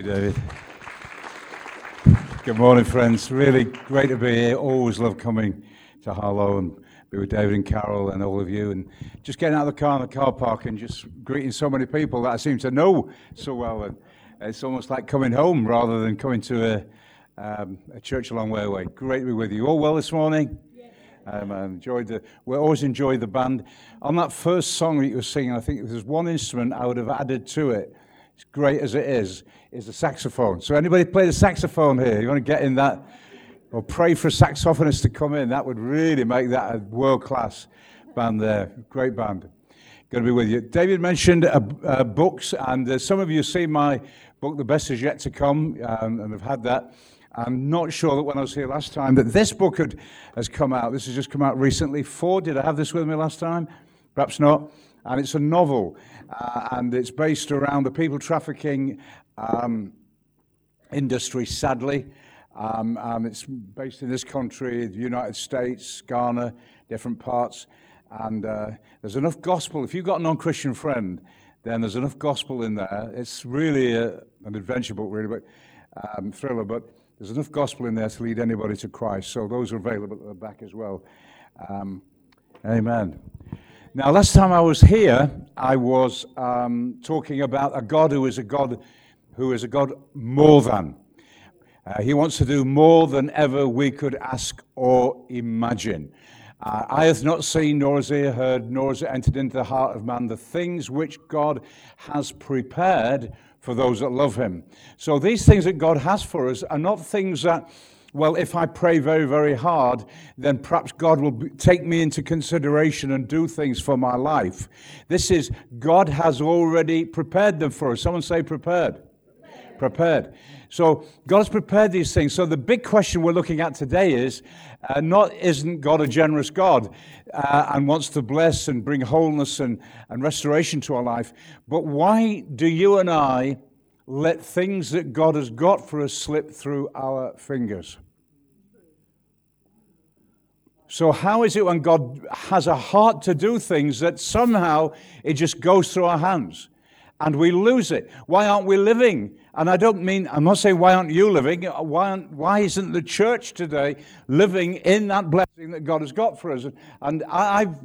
you, David. Good morning, friends. Really great to be here. Always love coming to Harlow and be with David and Carol and all of you. And just getting out of the car in the car park and just greeting so many people that I seem to know so well. And it's almost like coming home rather than coming to a, um, a church a long way away. Great to be with you. All well this morning? Um, I enjoyed the, we always enjoy the band. On that first song that you were singing, I think there's one instrument I would have added to it as great as it is, is the saxophone. So anybody play the saxophone here? You want to get in that? Or pray for a saxophonist to come in. That would really make that a world-class band there. Great band. Going to be with you. David mentioned uh, uh, books, and uh, some of you seen my book, The Best Is Yet to Come, um, and have had that. I'm not sure that when I was here last time that this book had, has come out. This has just come out recently. Four, did I have this with me last time? Perhaps not. And it's a novel uh, and it's based around the people trafficking um, industry, sadly. Um, um, it's based in this country, the United States, Ghana, different parts. And uh, there's enough gospel. If you've got a non Christian friend, then there's enough gospel in there. It's really a, an adventure book, really, but um, thriller, but there's enough gospel in there to lead anybody to Christ. So those are available at the back as well. Um, amen. Now, last time I was here, I was um, talking about a God who is a God who is a God more than. Uh, he wants to do more than ever we could ask or imagine. Uh, eye hath not seen, nor has ear heard, nor has it entered into the heart of man the things which God has prepared for those that love him. So these things that God has for us are not things that well, if I pray very, very hard, then perhaps God will take me into consideration and do things for my life. This is, God has already prepared them for us. Someone say prepared. Prepared. prepared. So God has prepared these things. So the big question we're looking at today is uh, not isn't God a generous God uh, and wants to bless and bring wholeness and, and restoration to our life, but why do you and I let things that God has got for us slip through our fingers. So, how is it when God has a heart to do things that somehow it just goes through our hands and we lose it? Why aren't we living? And I don't mean, I'm not saying why aren't you living? Why, why isn't the church today living in that blessing that God has got for us? And I, I've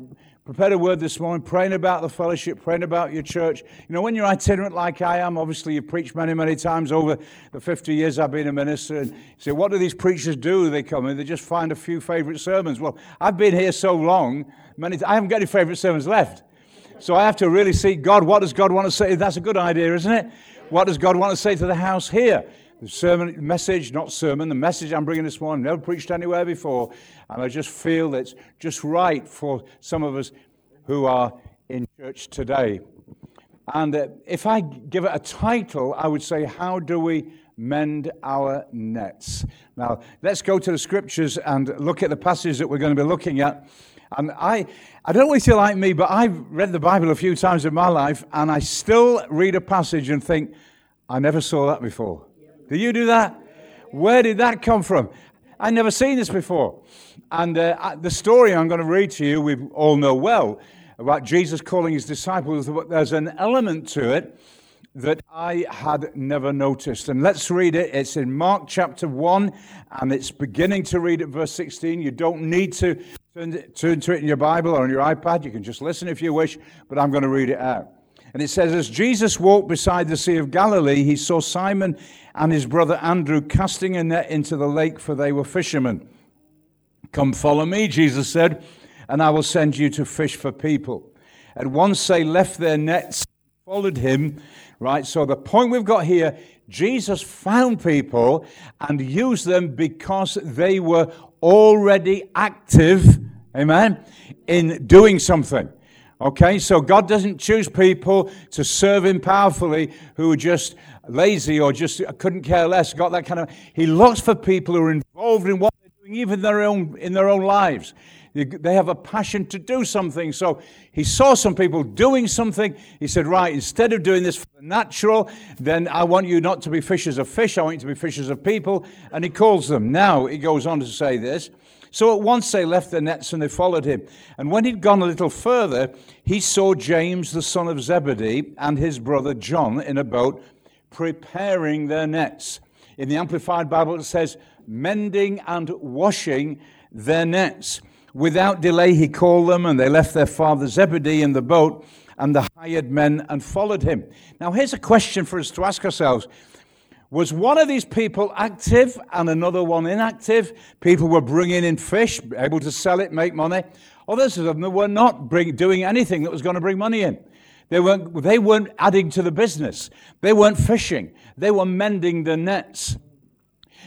prepared a word this morning, praying about the fellowship, praying about your church. You know, when you're itinerant like I am, obviously you've preached many, many times over the 50 years I've been a minister. And you say, what do these preachers do? They come in, they just find a few favorite sermons. Well, I've been here so long, many, I haven't got any favorite sermons left. So I have to really see God. What does God want to say? That's a good idea, isn't it? What does God want to say to the house here? The sermon message, not sermon, the message I'm bringing this morning, never preached anywhere before. And I just feel it's just right for some of us who are in church today. And uh, if I give it a title, I would say, How do we mend our nets? Now, let's go to the scriptures and look at the passages that we're going to be looking at. And I, I don't know if you're like me, but I've read the Bible a few times in my life, and I still read a passage and think, I never saw that before. Do you do that? Where did that come from? I've never seen this before. And uh, the story I'm going to read to you, we all know well, about Jesus calling his disciples, there's an element to it that I had never noticed. And let's read it. It's in Mark chapter 1, and it's beginning to read at verse 16. You don't need to turn, turn to it in your Bible or on your iPad. You can just listen if you wish, but I'm going to read it out. And it says, As Jesus walked beside the Sea of Galilee, he saw Simon and his brother Andrew casting a net into the lake, for they were fishermen. Come follow me, Jesus said, and I will send you to fish for people. And once they left their nets, followed him, right? So the point we've got here, Jesus found people and used them because they were already active, amen, in doing something. Okay, so God doesn't choose people to serve Him powerfully who are just lazy or just couldn't care less. Got that kind of. He looks for people who are involved in what they're doing, even their own in their own lives. They have a passion to do something. So he saw some people doing something. He said, Right, instead of doing this for the natural, then I want you not to be fishers of fish. I want you to be fishers of people. And he calls them. Now, he goes on to say this. So at once they left their nets and they followed him. And when he'd gone a little further, he saw James, the son of Zebedee, and his brother John in a boat preparing their nets. In the Amplified Bible, it says, mending and washing their nets. Without delay, he called them, and they left their father Zebedee in the boat and the hired men and followed him. Now, here's a question for us to ask ourselves Was one of these people active and another one inactive? People were bringing in fish, able to sell it, make money. Others of them were not bring, doing anything that was going to bring money in. They weren't, they weren't adding to the business. They weren't fishing. They were mending the nets.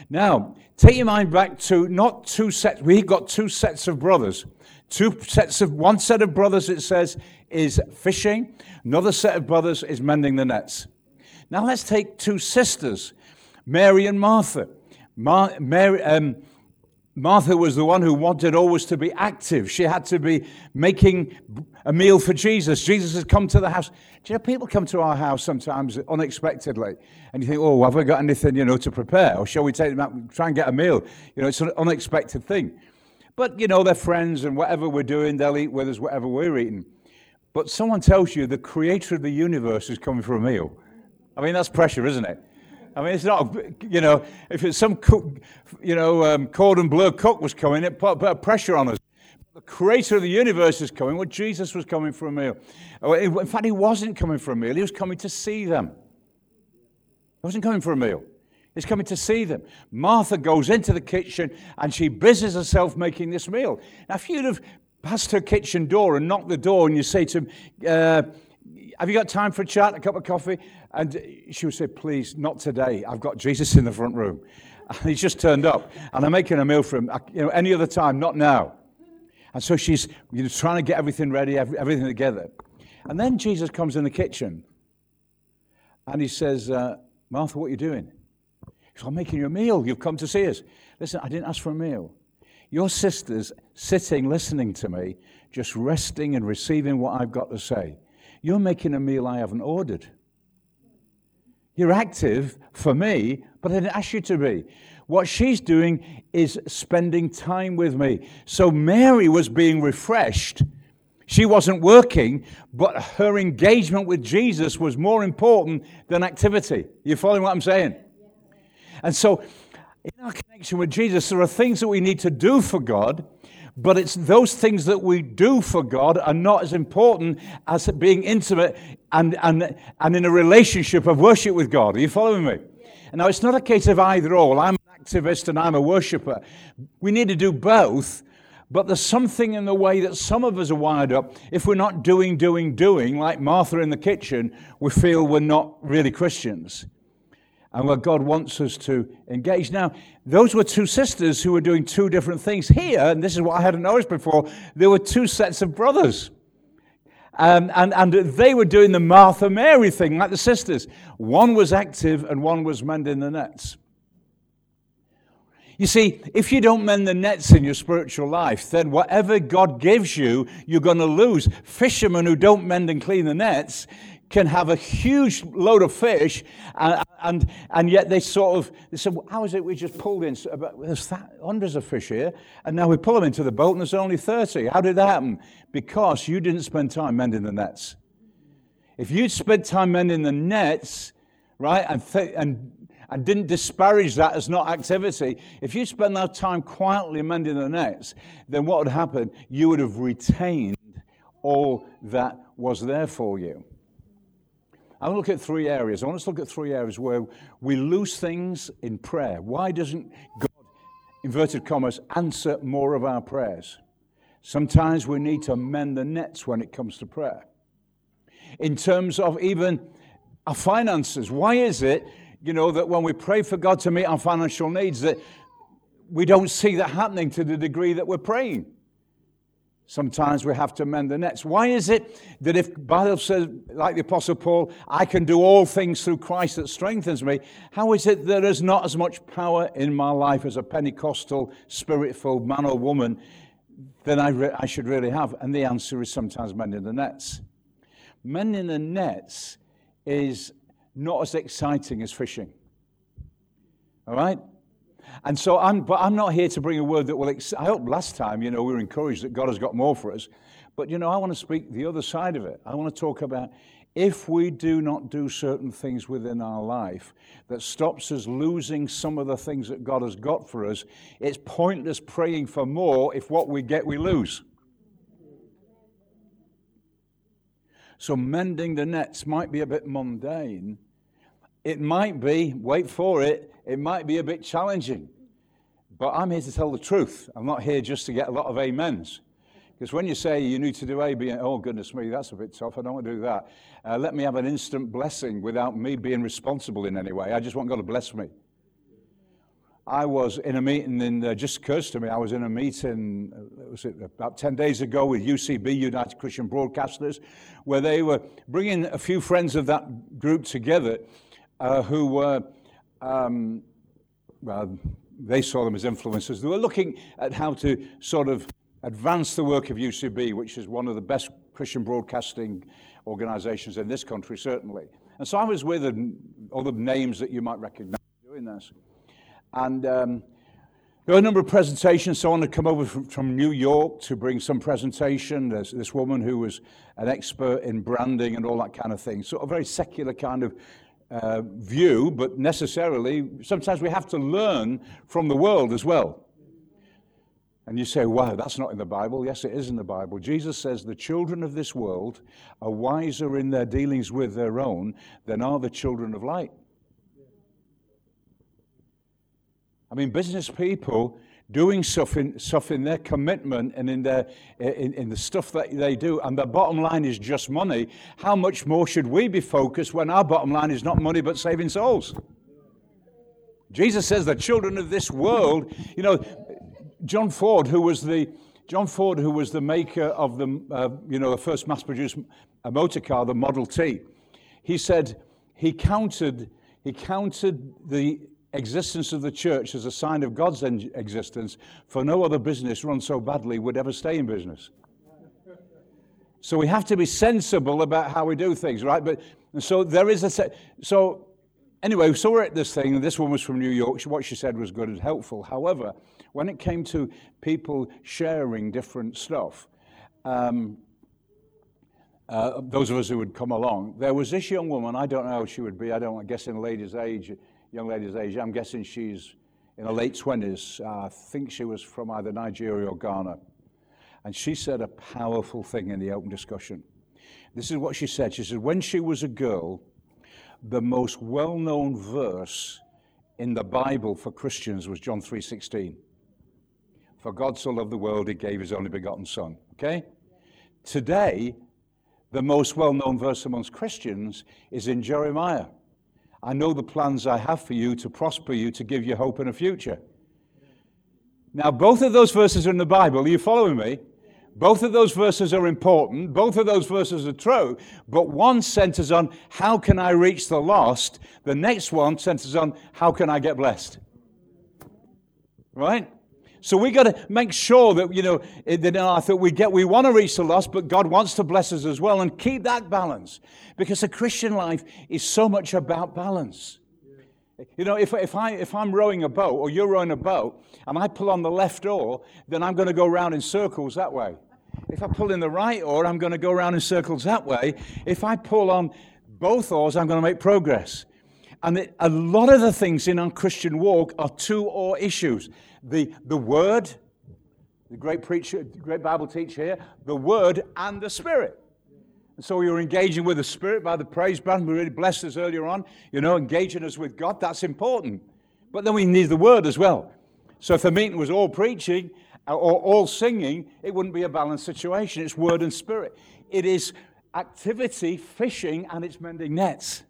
Now, take your mind back to not two sets. We've got two sets of brothers. Two sets of, one set of brothers, it says, is fishing. Another set of brothers is mending the nets. Now let's take two sisters, Mary and Martha. Mar- Mary, um, Martha was the one who wanted always to be active. She had to be making a meal for Jesus. Jesus has come to the house. Do you know, people come to our house sometimes unexpectedly, and you think, oh, have we got anything, you know, to prepare? Or shall we take them out and try and get a meal? You know, it's an unexpected thing. But, you know, they're friends, and whatever we're doing, they'll eat with us, whatever we're eating. But someone tells you the creator of the universe is coming for a meal. I mean, that's pressure, isn't it? I mean, it's not, you know, if it's some cook, you know, um, cordon bleu cook was coming, it put, put pressure on us. The creator of the universe is coming. Well, Jesus was coming for a meal. In fact, he wasn't coming for a meal. He was coming to see them. He wasn't coming for a meal. He's coming to see them. Martha goes into the kitchen and she busies herself making this meal. Now, if you'd have passed her kitchen door and knocked the door and you say to him, uh, have you got time for a chat, a cup of coffee? And she would say, Please, not today. I've got Jesus in the front room. And he's just turned up. And I'm making a meal for him. You know, any other time, not now. And so she's you know, trying to get everything ready, everything together. And then Jesus comes in the kitchen and he says, uh, Martha, what are you doing? He says, I'm making you a meal. You've come to see us. Listen, I didn't ask for a meal. Your sister's sitting, listening to me, just resting and receiving what I've got to say. You're making a meal I haven't ordered. You're active for me, but I didn't ask you to be. What she's doing is spending time with me. So Mary was being refreshed. She wasn't working, but her engagement with Jesus was more important than activity. You following what I'm saying? And so, in our connection with Jesus, there are things that we need to do for God but it's those things that we do for God are not as important as being intimate and, and, and in a relationship of worship with God. Are you following me? Now, it's not a case of either or. I'm an activist and I'm a worshiper. We need to do both, but there's something in the way that some of us are wired up. If we're not doing, doing, doing, like Martha in the kitchen, we feel we're not really Christians and where God wants us to engage. Now, those were two sisters who were doing two different things. Here, and this is what I hadn't noticed before, there were two sets of brothers. Um, and, and they were doing the Martha Mary thing, like the sisters. One was active and one was mending the nets. You see, if you don't mend the nets in your spiritual life, then whatever God gives you, you're going to lose. Fishermen who don't mend and clean the nets can have a huge load of fish, and, and, and yet they sort of they said, well, "How is it we just pulled in? There's hundreds of fish here, and now we pull them into the boat, and there's only 30. How did that happen? Because you didn't spend time mending the nets. If you'd spent time mending the nets, right, and th- and and didn't disparage that as not activity, if you spend that time quietly mending the nets, then what would happen? You would have retained all that was there for you. I want to look at three areas. I want us to look at three areas where we lose things in prayer. Why doesn't God, inverted commas, answer more of our prayers? Sometimes we need to mend the nets when it comes to prayer. In terms of even our finances, why is it, you know, that when we pray for God to meet our financial needs, that we don't see that happening to the degree that we're praying? Sometimes we have to mend the nets. Why is it that if Bible says, like the Apostle Paul, I can do all things through Christ that strengthens me, how is it there is not as much power in my life as a Pentecostal, spirit-filled man or woman than I, re- I should really have? And the answer is sometimes mending the nets. Mending the nets is not as exciting as fishing. All right? And so I'm, but I'm not here to bring a word that will, ex- I hope last time, you know, we were encouraged that God has got more for us. But, you know, I want to speak the other side of it. I want to talk about if we do not do certain things within our life that stops us losing some of the things that God has got for us, it's pointless praying for more if what we get we lose. So, mending the nets might be a bit mundane. It might be, wait for it, it might be a bit challenging. But I'm here to tell the truth. I'm not here just to get a lot of amens. Because when you say you need to do A, B, oh goodness me, that's a bit tough. I don't want to do that. Uh, let me have an instant blessing without me being responsible in any way. I just want God to bless me. I was in a meeting, and uh, just occurs to me, I was in a meeting, uh, was it about 10 days ago with UCB, United Christian Broadcasters, where they were bringing a few friends of that group together uh, who were, um, well, they saw them as influencers. They were looking at how to sort of advance the work of UCB, which is one of the best Christian broadcasting organizations in this country, certainly. And so I was with other names that you might recognize doing this. And um, there were a number of presentations. Someone had come over from, from New York to bring some presentation. There's this woman who was an expert in branding and all that kind of thing. So a very secular kind of uh, view, but necessarily, sometimes we have to learn from the world as well. And you say, wow, that's not in the Bible. Yes, it is in the Bible. Jesus says the children of this world are wiser in their dealings with their own than are the children of light. I mean, business people doing stuff in, stuff in their commitment and in, their, in, in the stuff that they do, and the bottom line is just money, how much more should we be focused when our bottom line is not money but saving souls? Jesus says the children of this world, you know, John Ford, who was the John Ford, who was the maker of the uh, you know the first mass-produced motor car, the Model T, he said he counted he counted the existence of the church as a sign of God's existence, for no other business run so badly would ever stay in business. So we have to be sensible about how we do things, right? But so there is a so anyway. So we're at this thing, this one was from New York. What she said was good and helpful. However, when it came to people sharing different stuff, um, uh, those of us who would come along, there was this young woman, I don't know how she would be, I don't I guess in a lady's age, young lady's age, I'm guessing she's in her late 20s. Uh, I think she was from either Nigeria or Ghana. And she said a powerful thing in the open discussion. This is what she said. She said, when she was a girl, the most well-known verse in the Bible for Christians was John 3:16. For God so loved the world, he gave his only begotten Son. Okay? Today, the most well known verse amongst Christians is in Jeremiah. I know the plans I have for you to prosper you, to give you hope and a future. Now, both of those verses are in the Bible. Are you following me? Both of those verses are important. Both of those verses are true. But one centers on how can I reach the lost? The next one centers on how can I get blessed? Right? So we got to make sure that you know eh, that in our that we get we want to reach the lost, but God wants to bless us as well, and keep that balance because the Christian life is so much about balance. You know, if, if, I, if I'm rowing a boat or you're rowing a boat and I pull on the left oar, then I'm going to go around in circles that way. If I pull in the right oar, I'm going to go around in circles that way. If I pull on both oars, I'm going to make progress. And a lot of the things in our Christian walk are two oar issues the, the Word, the great preacher, the great Bible teacher here, the Word and the Spirit. And so you're engaging with the Spirit by the praise band. We really blessed us earlier on, you know, engaging us with God. That's important. But then we need the Word as well. So if the meeting was all preaching uh, or all singing, it wouldn't be a balanced situation. It's Word and Spirit. It is activity, fishing, and it's mending nets.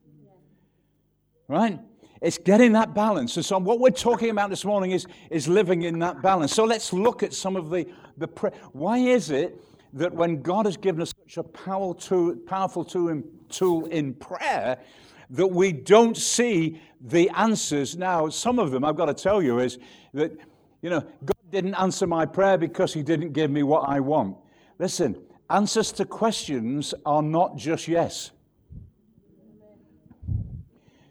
Right? It's getting that balance. And so, what we're talking about this morning is, is living in that balance. So, let's look at some of the, the why is it that when God has given us such a powerful tool, powerful tool in, tool in prayer, that we don't see the answers? Now, some of them, I've got to tell you, is that, you know, God didn't answer my prayer because He didn't give me what I want. Listen, answers to questions are not just yes.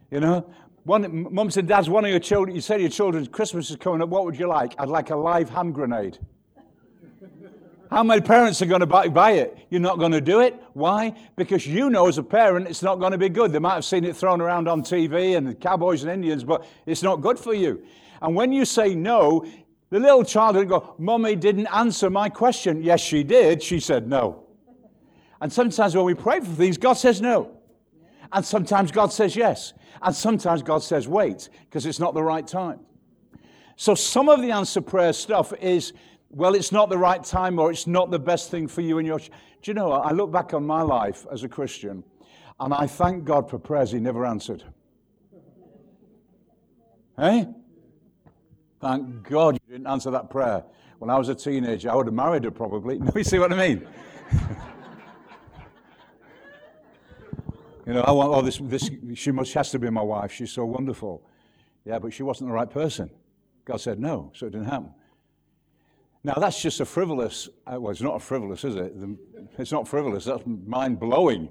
You know, one, mums and dads, one of your children, you say to your children, Christmas is coming up, what would you like? I'd like a live hand grenade. How many parents are going to buy, buy it? You're not going to do it. Why? Because you know as a parent it's not going to be good. They might have seen it thrown around on TV and the cowboys and Indians, but it's not good for you. And when you say no, the little child will go, Mummy didn't answer my question. Yes, she did. She said no. And sometimes when we pray for things, God says no. And sometimes God says yes. And sometimes God says wait, because it's not the right time. So some of the answer prayer stuff is well, it's not the right time or it's not the best thing for you and your. Do you know, I look back on my life as a Christian and I thank God for prayers He never answered. Hey? Thank God you didn't answer that prayer. When I was a teenager, I would have married her probably. you see what I mean? you know, I want, oh, this, this, she must, has to be my wife. She's so wonderful. Yeah, but she wasn't the right person. God said no, so it didn't happen. Now, that's just a frivolous, uh, well, it's not a frivolous, is it? It's not frivolous, that's mind blowing.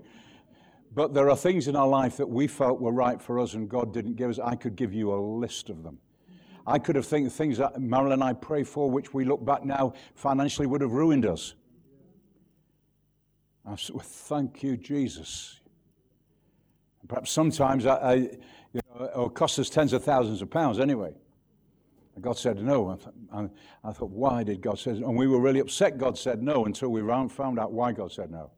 But there are things in our life that we felt were right for us and God didn't give us. I could give you a list of them. I could have think things that Marilyn and I pray for, which we look back now financially would have ruined us. I said, well, thank you, Jesus. Perhaps sometimes I, I, you know, it'll cost us tens of thousands of pounds anyway. And God said no. I, th- I thought, why did God say no? And we were really upset God said no until we found out why God said no.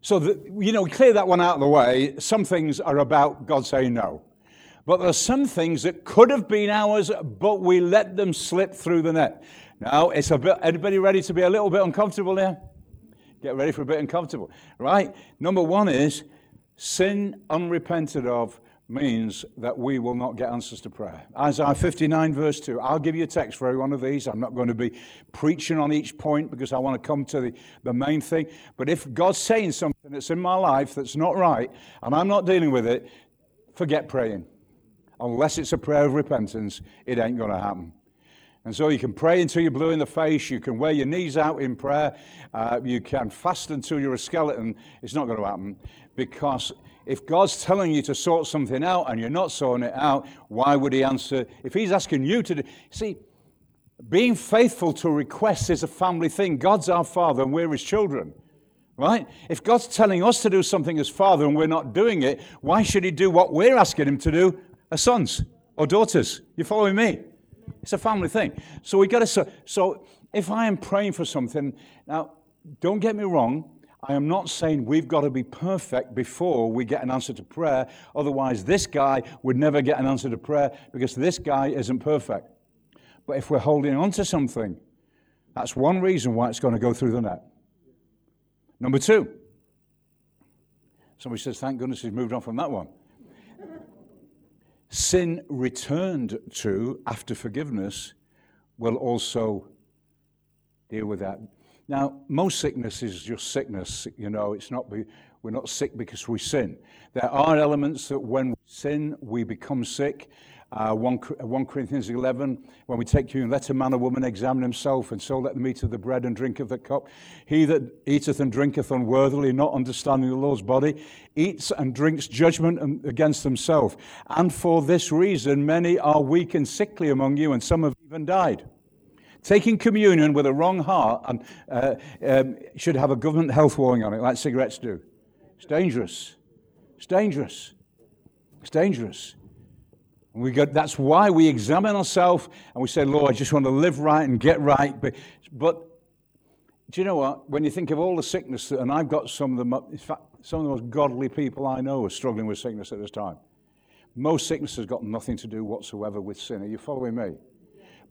So, the, you know, clear that one out of the way. Some things are about God saying no. But there are some things that could have been ours, but we let them slip through the net. Now, it's a bit, anybody ready to be a little bit uncomfortable there? Get ready for a bit uncomfortable, right? Number one is sin unrepented of means that we will not get answers to prayer. Isaiah 59, verse 2. I'll give you a text for every one of these. I'm not going to be preaching on each point because I want to come to the, the main thing. But if God's saying something that's in my life that's not right and I'm not dealing with it, forget praying. Unless it's a prayer of repentance, it ain't going to happen. And so you can pray until you're blue in the face. You can wear your knees out in prayer. Uh, you can fast until you're a skeleton. It's not going to happen because if God's telling you to sort something out and you're not sorting it out, why would He answer? If He's asking you to do, see, being faithful to requests is a family thing. God's our Father and we're His children, right? If God's telling us to do something as Father and we're not doing it, why should He do what we're asking Him to do as sons or daughters? You following me? It's a family thing. So we got to. So, so if I am praying for something, now don't get me wrong. I am not saying we've got to be perfect before we get an answer to prayer. Otherwise, this guy would never get an answer to prayer because this guy isn't perfect. But if we're holding on to something, that's one reason why it's going to go through the net. Number two, somebody says, thank goodness he's moved on from that one. Sin returned to after forgiveness will also deal with that. Now, most sickness is just sickness. You know, it's not we're not sick because we sin. There are elements that when we sin, we become sick. Uh, 1, 1 Corinthians 11, when we take and let a man or woman examine himself, and so let them eat of the bread and drink of the cup. He that eateth and drinketh unworthily, not understanding the Lord's body, eats and drinks judgment against himself. And for this reason, many are weak and sickly among you, and some have even died. Taking communion with a wrong heart and, uh, um, should have a government health warning on it, like cigarettes do. It's dangerous. It's dangerous. It's dangerous. We got, that's why we examine ourselves and we say, Lord, I just want to live right and get right. But, but do you know what? When you think of all the sickness, that, and I've got some of the, in fact, some of the most godly people I know are struggling with sickness at this time. Most sickness has got nothing to do whatsoever with sin. Are you following me?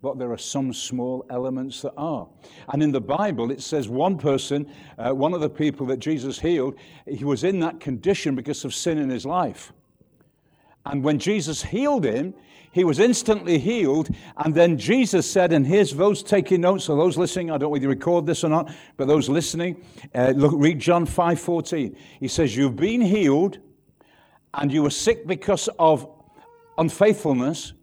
but there are some small elements that are. And in the Bible, it says one person, uh, one of the people that Jesus healed, he was in that condition because of sin in his life. And when Jesus healed him, he was instantly healed. And then Jesus said, and here's those taking notes, or those listening, I don't know whether you record this or not, but those listening, uh, look, read John 5 14. He says, You've been healed, and you were sick because of unfaithfulness,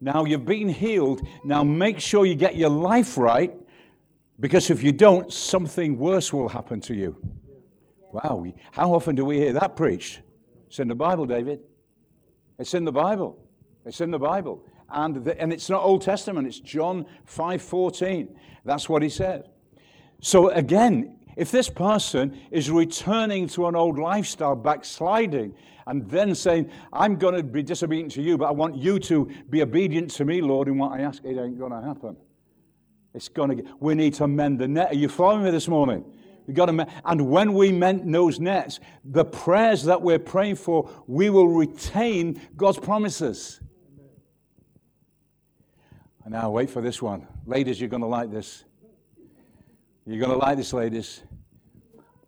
now you've been healed. Now make sure you get your life right because if you don't, something worse will happen to you. Wow, how often do we hear that preached? It's in the Bible, David. It's in the Bible. It's in the Bible. And, the, and it's not Old Testament, it's John 5.14. That's what he said. So again, if this person is returning to an old lifestyle, backsliding, and then saying, I'm going to be disobedient to you, but I want you to be obedient to me, Lord, in what I ask, it ain't going to happen. It's going to, get, we need to mend the net. Are you following me this morning? We got to, and when we mend those nets, the prayers that we're praying for, we will retain God's promises. And now wait for this one. Ladies, you're going to like this. You're going to like this, ladies.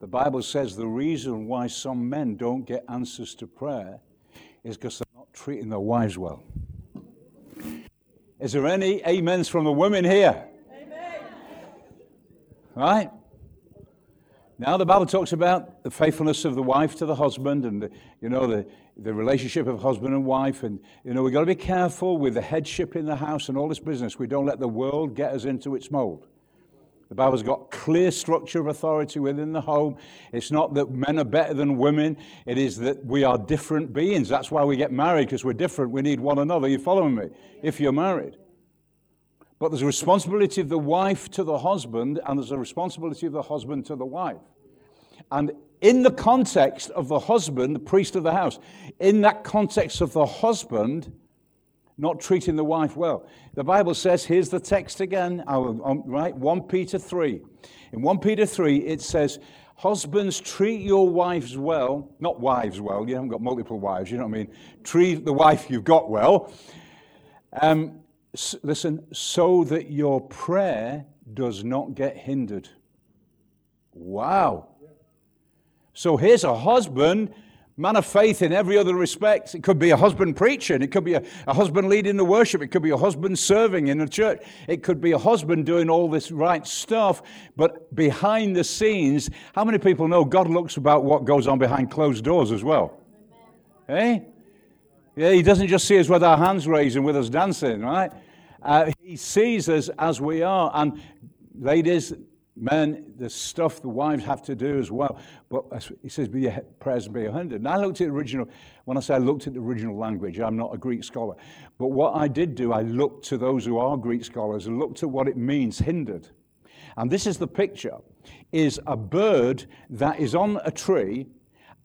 The Bible says the reason why some men don't get answers to prayer is because they're not treating their wives well. Is there any amens from the women here? Amen. Right? Now the Bible talks about the faithfulness of the wife to the husband and the, you know the, the relationship of husband and wife and you know we've got to be careful with the headship in the house and all this business. We don't let the world get us into its mold. The Bible's got clear structure of authority within the home. It's not that men are better than women. It is that we are different beings. That's why we get married, because we're different. We need one another. You following me? If you're married. But there's a responsibility of the wife to the husband, and there's a responsibility of the husband to the wife. And in the context of the husband, the priest of the house, in that context of the husband, not treating the wife well. The Bible says, here's the text again, um, right? 1 Peter 3. In 1 Peter 3, it says, Husbands, treat your wives well. Not wives well, you haven't got multiple wives, you know what I mean? Treat the wife you've got well. Um, listen, so that your prayer does not get hindered. Wow. So here's a husband man of faith in every other respect. It could be a husband preaching. It could be a, a, husband leading the worship. It could be a husband serving in the church. It could be a husband doing all this right stuff. But behind the scenes, how many people know God looks about what goes on behind closed doors as well? Eh? Yeah, he doesn't just see us with our hands raised and with us dancing, right? Uh, he sees us as we are. And ladies, Men, the stuff the wives have to do as well. But he says, be a prayers and be a hundred. And I looked at the original, when I say I looked at the original language, I'm not a Greek scholar. But what I did do, I looked to those who are Greek scholars and looked at what it means, hindered. And this is the picture, is a bird that is on a tree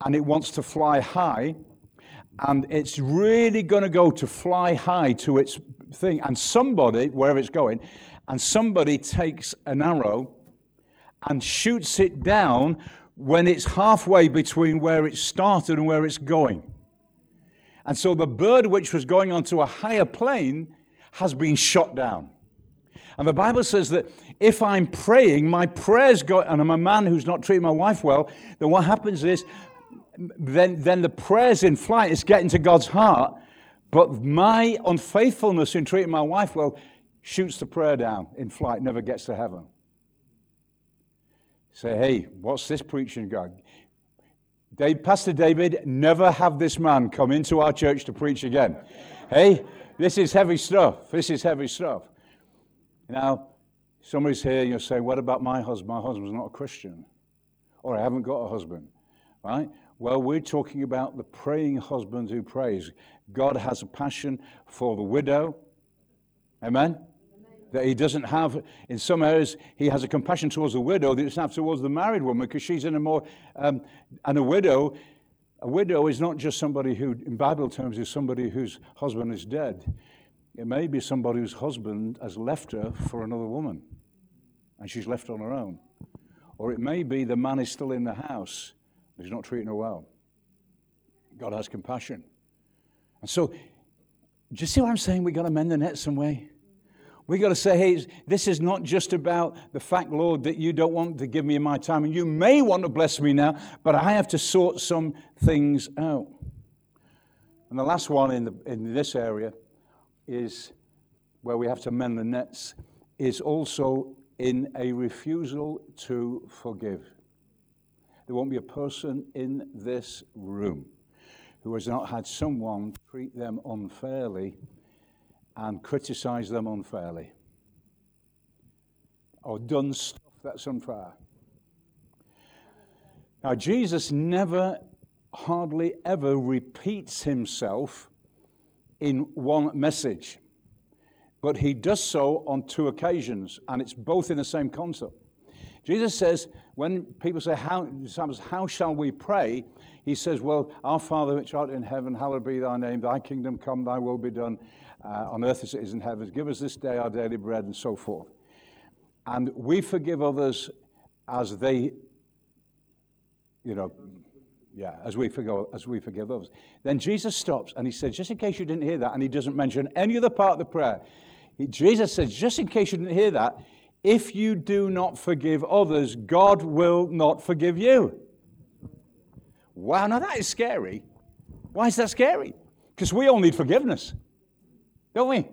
and it wants to fly high and it's really going to go to fly high to its thing. And somebody, wherever it's going, and somebody takes an arrow and shoots it down when it's halfway between where it started and where it's going. And so the bird which was going onto a higher plane has been shot down. And the Bible says that if I'm praying, my prayers go, and I'm a man who's not treating my wife well, then what happens is, then, then the prayers in flight is getting to God's heart, but my unfaithfulness in treating my wife well shoots the prayer down in flight, never gets to heaven. Say, hey, what's this preaching God? Dave, Pastor David, never have this man come into our church to preach again. hey, this is heavy stuff. This is heavy stuff. Now, somebody's here, you'll say, what about my husband? My husband's not a Christian. Or I haven't got a husband. Right? Well, we're talking about the praying husband who prays. God has a passion for the widow. Amen? that he doesn't have, in some areas, he has a compassion towards the widow that he doesn't have towards the married woman because she's in a more, um, and a widow, a widow is not just somebody who, in Bible terms, is somebody whose husband is dead. It may be somebody whose husband has left her for another woman and she's left on her own. Or it may be the man is still in the house, he's not treating her well. God has compassion. And so, do you see what I'm saying? We've got to mend the net some way. We've got to say, hey, this is not just about the fact, Lord, that you don't want to give me my time, and you may want to bless me now, but I have to sort some things out. And the last one in, the, in this area is where we have to mend the nets, is also in a refusal to forgive. There won't be a person in this room who has not had someone treat them unfairly and criticize them unfairly or done stuff that's unfair. Now, Jesus never, hardly ever repeats himself in one message. but he does so on two occasions, and it's both in the same concept. Jesus says, when people say, how, how shall we pray? He says, Well, our Father which art in heaven, hallowed be thy name, thy kingdom come, thy will be done uh, on earth as it is in heaven. Give us this day our daily bread, and so forth. And we forgive others as they, you know, yeah, as we forgive, as we forgive others. Then Jesus stops and he says, just in case you didn't hear that, and he doesn't mention any other part of the prayer, he, Jesus says, just in case you didn't hear that, if you do not forgive others, God will not forgive you. Wow, now that is scary. Why is that scary? Because we all need forgiveness, don't we?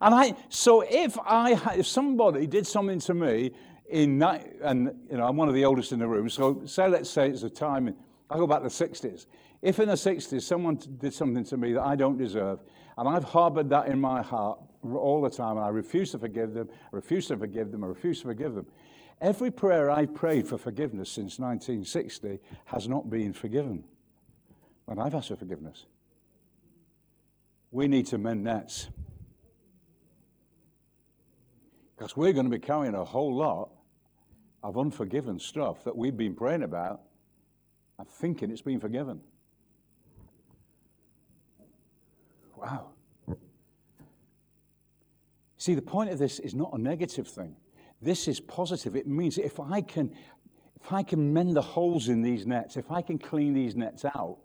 And I, so if I, if somebody did something to me in that, and you know, I'm one of the oldest in the room, so say let's say it's a time, I go back to the 60s. If in the 60s someone did something to me that I don't deserve, and I've harbored that in my heart all the time, and I refuse to forgive them, I refuse to forgive them, I refuse to forgive them. Every prayer I've prayed for forgiveness since 1960 has not been forgiven. And I've asked for forgiveness. We need to mend nets. Because we're going to be carrying a whole lot of unforgiven stuff that we've been praying about and thinking it's been forgiven. Wow. See, the point of this is not a negative thing. This is positive. It means if I can, if I can mend the holes in these nets, if I can clean these nets out,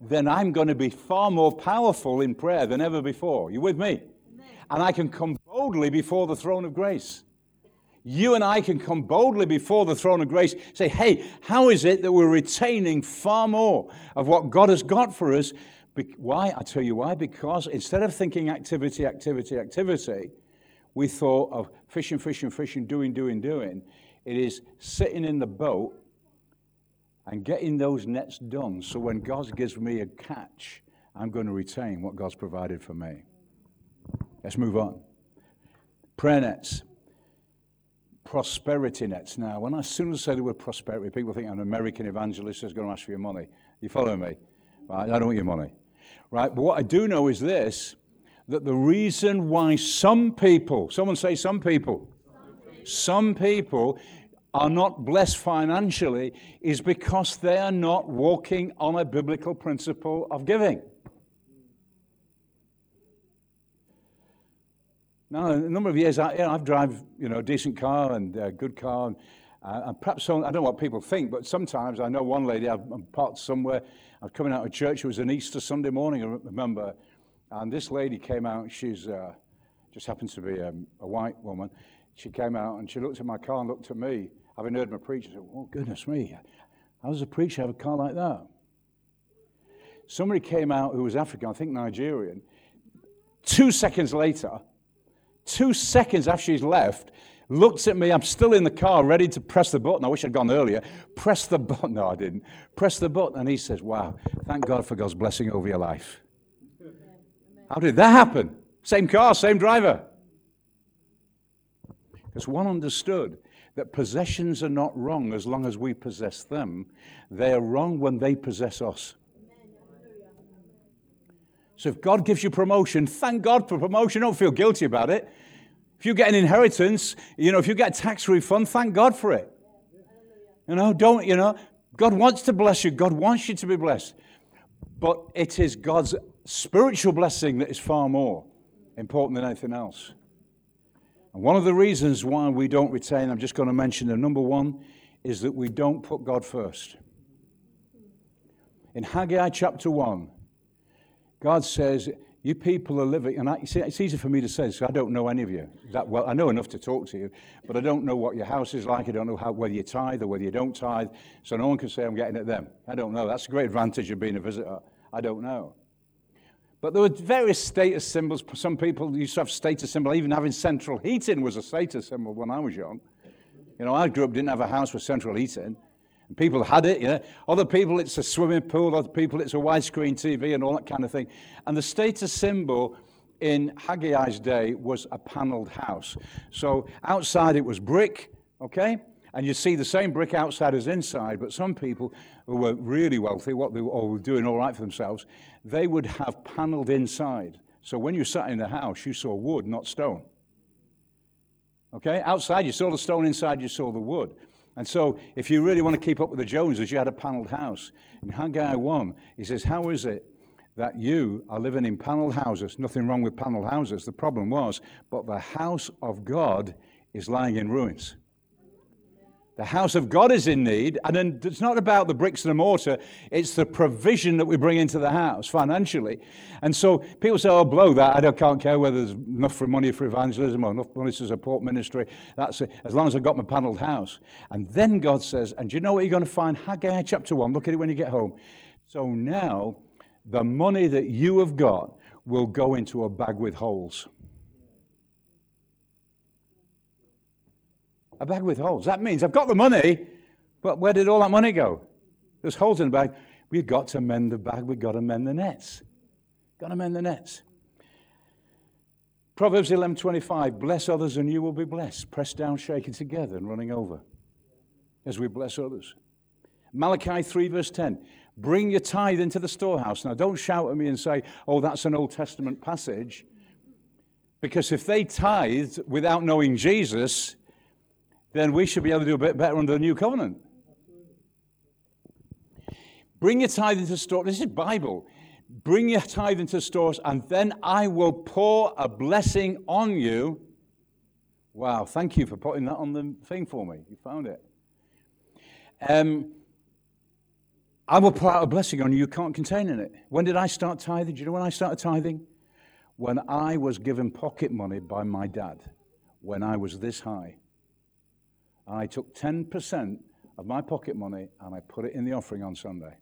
then I'm going to be far more powerful in prayer than ever before. You with me? And I can come boldly before the throne of grace. You and I can come boldly before the throne of grace, say, hey, how is it that we're retaining far more of what God has got for us? Why? I tell you why. Because instead of thinking activity, activity, activity, we thought of fishing, fishing, fishing, doing, doing, doing. It is sitting in the boat and getting those nets done so when God gives me a catch, I'm going to retain what God's provided for me. Let's move on. Prayer nets. Prosperity nets. Now, when I soon as I say the word prosperity, people think an American evangelist who's going to ask for your money. You follow me? Right? I don't want your money. Right? But what I do know is this that the reason why some people, someone say some people, some people are not blessed financially is because they are not walking on a biblical principle of giving. Now, a number of years, I, you know, I've drive, you know, a decent car and a good car. And, uh, and perhaps, some, I don't know what people think, but sometimes I know one lady, I'm parked somewhere, I was coming out of church, it was an Easter Sunday morning, I remember, and this lady came out, she's, uh, just happens to be um, a white woman. She came out and she looked at my car and looked at me, having heard my preach, and said, oh, goodness me, how does a preacher have a car like that? Somebody came out who was African, I think Nigerian. Two seconds later, two seconds after she's left, looks at me. I'm still in the car, ready to press the button. I wish I'd gone earlier. Press the button. No, I didn't. Press the button. And he says, Wow, thank God for God's blessing over your life. How did that happen? Same car, same driver. Because one understood that possessions are not wrong as long as we possess them, they are wrong when they possess us. So if God gives you promotion, thank God for promotion. Don't feel guilty about it. If you get an inheritance, you know, if you get a tax refund, thank God for it. You know, don't, you know, God wants to bless you. God wants you to be blessed. But it is God's spiritual blessing that is far more important than anything else. And one of the reasons why we don't retain, I'm just going to mention the number one, is that we don't put God first. In Haggai chapter 1, God says, You people are living, and I, see, it's easy for me to say this, I don't know any of you that well. I know enough to talk to you, but I don't know what your house is like. I don't know how, whether you tithe or whether you don't tithe. So no one can say, I'm getting at them. I don't know. That's a great advantage of being a visitor. I don't know. But there were various status symbols. Some people used to have status symbols. Even having central heating was a status symbol when I was young. You know, I grew up, didn't have a house with central heating. And people had it, you know. Other people, it's a swimming pool. Other people, it's a widescreen TV and all that kind of thing. And the status symbol in Haggai's day was a paneled house. So outside it was brick, okay? And you see the same brick outside as inside, but some people who were really wealthy, what they were, or were doing all right for themselves, they would have paneled inside. So when you sat in the house, you saw wood, not stone. Okay? Outside, you saw the stone. Inside, you saw the wood. And so, if you really want to keep up with the Joneses, you had a paneled house. In Haggai 1, he says, How is it that you are living in paneled houses? Nothing wrong with paneled houses. The problem was, but the house of God is lying in ruins. The house of God is in need, and then it's not about the bricks and the mortar, it's the provision that we bring into the house financially. And so people say, oh, blow that. I can't care whether there's enough for money for evangelism or enough money to support ministry. That's it, as long as I've got my paneled house. And then God says, and you know what you're going to find? Haggai chapter 1, look at it when you get home. So now the money that you have got will go into a bag with holes. A bag with holes. That means I've got the money, but where did all that money go? There's holes in the bag. We've got to mend the bag. We've got to mend the nets. Got to mend the nets. Proverbs 11:25, bless others and you will be blessed, pressed down, shaken together and running over as we bless others. Malachi 3 verse 10, bring your tithe into the storehouse. Now don't shout at me and say, oh, that's an Old Testament passage. Because if they tithed without knowing Jesus, then we should be able to do a bit better under the new covenant. Bring your tithe into store. This is Bible. Bring your tithe into stores, and then I will pour a blessing on you. Wow, thank you for putting that on the thing for me. You found it. Um, I will pour out a blessing on you you can't contain in it. When did I start tithing? Do you know when I started tithing? When I was given pocket money by my dad, when I was this high. I took 10% of my pocket money and I put it in the offering on Sunday.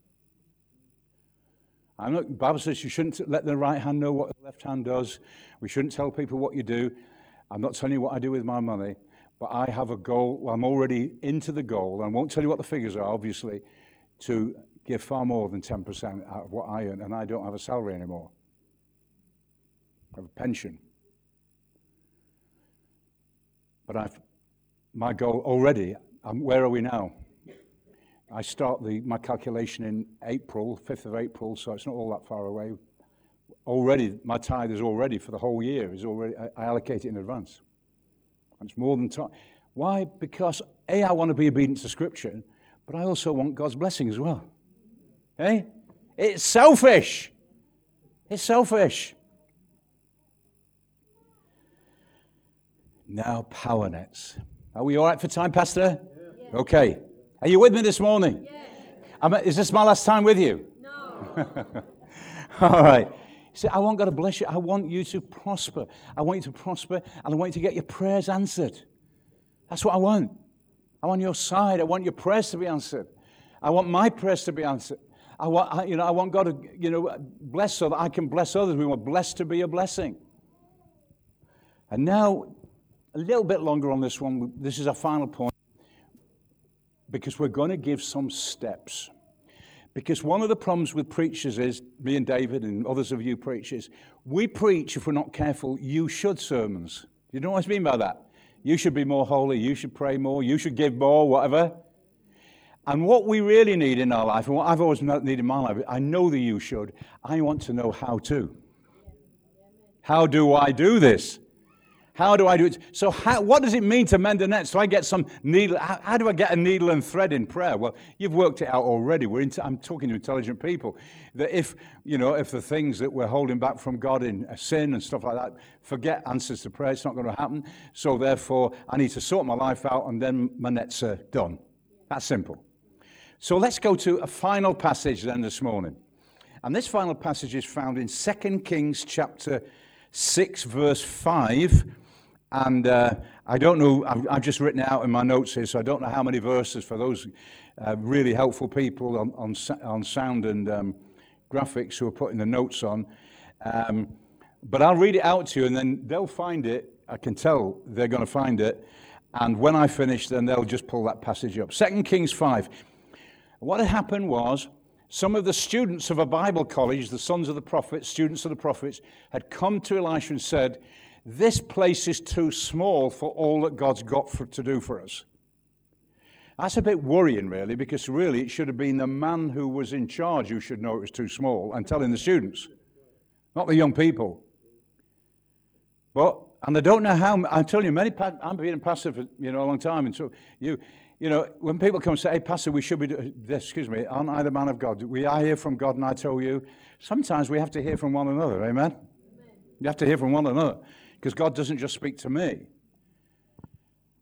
I'm not, Bible says you shouldn't let the right hand know what the left hand does. We shouldn't tell people what you do. I'm not telling you what I do with my money, but I have a goal. I'm already into the goal. I won't tell you what the figures are, obviously, to give far more than 10% out of what I earn, and I don't have a salary anymore. I have a pension. But I've my goal already, um, where are we now? I start the, my calculation in April, 5th of April, so it's not all that far away. Already, my tithe is already for the whole year, is already, I, I allocate it in advance. And it's more than time. Why? Because A, I want to be obedient to Scripture, but I also want God's blessing as well. Hey? Eh? It's selfish. It's selfish. Now, power nets. Are we all right for time, Pastor? Yeah. Okay. Are you with me this morning? Yeah. is this my last time with you? No. all right. See, I want God to bless you. I want you to prosper. I want you to prosper, and I want you to get your prayers answered. That's what I want. I want your side. I want your prayers to be answered. I want my prayers to be answered. I want, you know, I want God to, you know, bless so that I can bless others. We want blessed to be a blessing. And now, a little bit longer on this one. This is our final point because we're going to give some steps. Because one of the problems with preachers is, me and David and others of you preachers, we preach, if we're not careful, you should sermons. You know what I mean by that? You should be more holy, you should pray more, you should give more, whatever. And what we really need in our life, and what I've always needed in my life, I know that you should, I want to know how to. How do I do this? How do I do it? So, how, what does it mean to mend a net? So, I get some needle. How, how, do I get a needle and thread in prayer? Well, you've worked it out already. We're into, I'm talking to intelligent people. That if you know, if the things that we're holding back from God in uh, sin and stuff like that, forget answers to prayer. It's not going to happen. So, therefore, I need to sort my life out, and then my nets are done. That's simple. So, let's go to a final passage then this morning, and this final passage is found in 2 Kings chapter six, verse five and uh, I don't know, I've, I've, just written it out in my notes here, so I don't know how many verses for those uh, really helpful people on, on, on sound and um, graphics who are putting the notes on. Um, but I'll read it out to you, and then they'll find it. I can tell they're going to find it. And when I finish, then they'll just pull that passage up. 2 Kings 5. What had happened was some of the students of a Bible college, the sons of the prophets, students of the prophets, had come to Elisha and said, this place is too small for all that God's got for, to do for us. That's a bit worrying, really, because really it should have been the man who was in charge who should know it was too small and telling the students, not the young people. But, and I don't know how, I'm telling you, many, I've been a pastor for, you know, a long time, and so you, you know, when people come and say, hey, pastor, we should be, excuse me, aren't I the man of God? We are hear from God, and I tell you, sometimes we have to hear from one another, amen? amen. You have to hear from one another, because God doesn't just speak to me.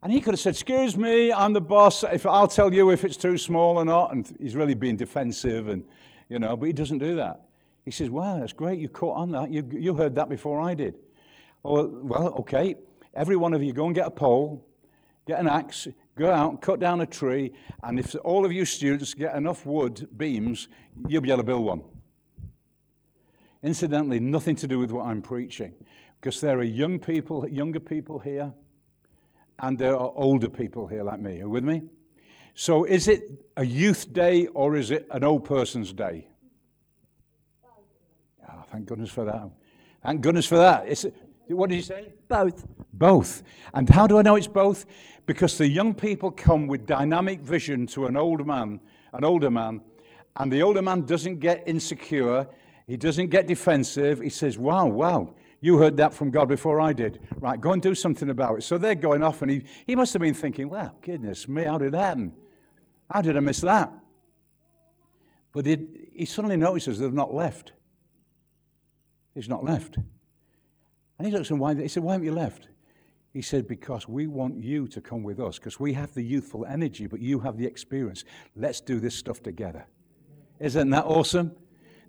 And he could have said, Excuse me, I'm the boss. If I'll tell you if it's too small or not. And he's really being defensive, and you know, but he doesn't do that. He says, Wow, that's great. You caught on that. You, you heard that before I did. Well, well, okay. Every one of you go and get a pole, get an axe, go out, cut down a tree, and if all of you students get enough wood beams, you'll be able to build one. Incidentally, nothing to do with what I'm preaching, because there are young people, younger people here and there are older people here like me. Are you with me? So is it a youth day or is it an old person's day? Oh, thank goodness for that. Thank goodness for that. It's, what did you say? Both. Both. And how do I know it's both? Because the young people come with dynamic vision to an old man, an older man, and the older man doesn't get insecure, he doesn't get defensive. He says, Wow, wow, you heard that from God before I did. Right, go and do something about it. So they're going off, and he, he must have been thinking, well, goodness me, how did that happen? How did I miss that? But it, he suddenly notices they've not left. He's not left. And he looks and why he said, Why haven't you left? He said, Because we want you to come with us, because we have the youthful energy, but you have the experience. Let's do this stuff together. Isn't that awesome?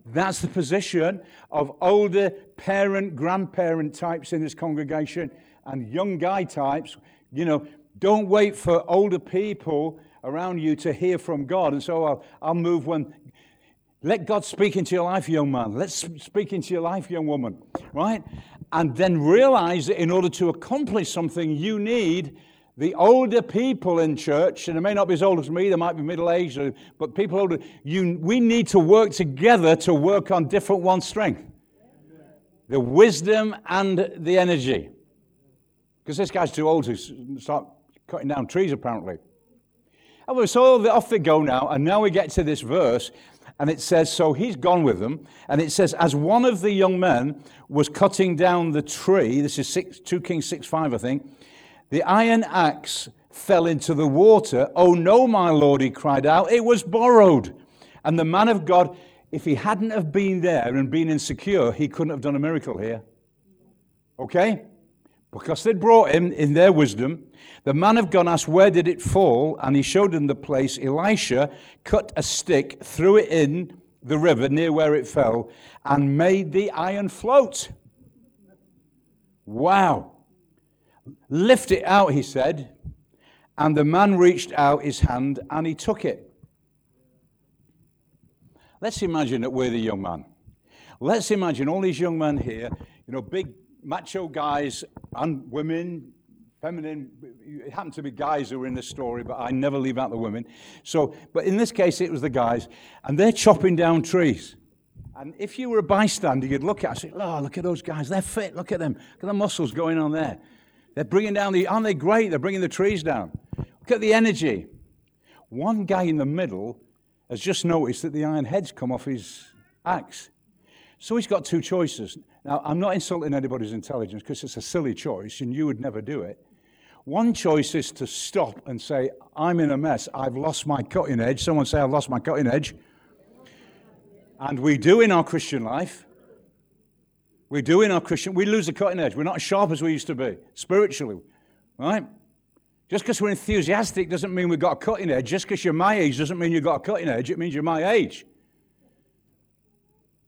That's the position of older parent, grandparent types in this congregation and young guy types. You know, don't wait for older people around you to hear from God. And so I'll, I'll move when. Let God speak into your life, young man. Let's speak into your life, young woman. Right? And then realize that in order to accomplish something, you need the older people in church, and they may not be as old as me, they might be middle aged, but people older, you, we need to work together to work on different one's strength the wisdom and the energy. Because this guy's too old to start cutting down trees, apparently. And so off they go now, and now we get to this verse, and it says, So he's gone with them, and it says, As one of the young men was cutting down the tree, this is six, 2 Kings 6 5, I think, the iron axe fell into the water. Oh no, my lord, he cried out. It was borrowed. And the man of God, if he hadn't have been there and been insecure, he couldn't have done a miracle here. Okay? Because they'd brought him in their wisdom. The man of God asked, Where did it fall? And he showed him the place. Elisha cut a stick, threw it in the river near where it fell, and made the iron float. Wow. Lift it out, he said. And the man reached out his hand and he took it. Let's imagine that we're the young man. Let's imagine all these young men here, you know, big macho guys and women, feminine. It happened to be guys who were in this story, but I never leave out the women. So, but in this case, it was the guys, and they're chopping down trees. And if you were a bystander, you'd look at it and say, Oh, look at those guys. They're fit. Look at them. Look at the muscles going on there. They're bringing down the, aren't they great? They're bringing the trees down. Look at the energy. One guy in the middle has just noticed that the iron head's come off his axe. So he's got two choices. Now, I'm not insulting anybody's intelligence because it's a silly choice and you would never do it. One choice is to stop and say, I'm in a mess. I've lost my cutting edge. Someone say, I've lost my cutting edge. And we do in our Christian life. We do in our Christian, we lose the cutting edge. We're not as sharp as we used to be spiritually, right? Just because we're enthusiastic doesn't mean we've got a cutting edge. Just because you're my age doesn't mean you've got a cutting edge. It means you're my age.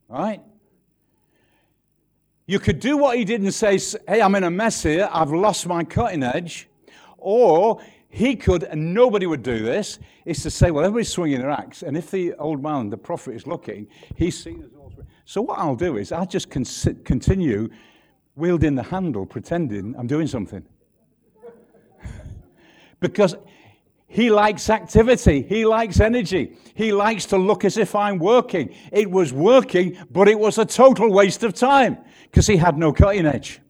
Right? You could do what he did and say, Hey, I'm in a mess here. I've lost my cutting edge. Or he could, and nobody would do this, is to say, Well, everybody's swinging their axe. And if the old man, the prophet, is looking, he's seen as all so what I'll do is I'll just con- continue wielding the handle, pretending I'm doing something. because he likes activity. He likes energy. He likes to look as if I'm working. It was working, but it was a total waste of time because he had no cutting edge.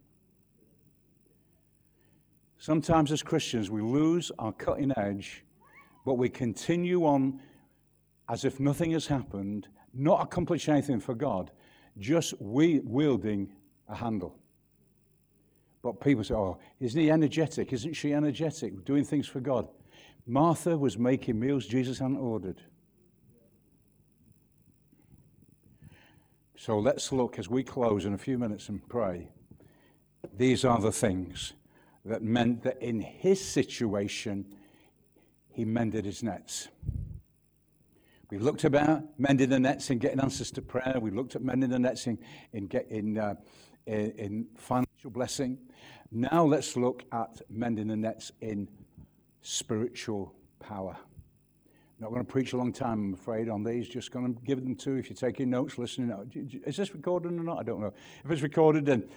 Sometimes as Christians, we lose our cutting edge, but we continue on as if nothing has happened not accomplishing anything for God, just wielding a handle. But people say, oh, isn't he energetic? Isn't she energetic? Doing things for God. Martha was making meals Jesus hadn't ordered. So let's look as we close in a few minutes and pray. These are the things that meant that in his situation, he mended his nets. We've looked about mending the nets and getting answers to prayer. We've looked at mending the nets in, in, get, in, uh, in, in financial blessing. Now let's look at mending the nets in spiritual power. Not going to preach a long time, I'm afraid, on these. Just going to give them to if you're taking notes, listening. Is this recorded or not? I don't know. If it's recorded, then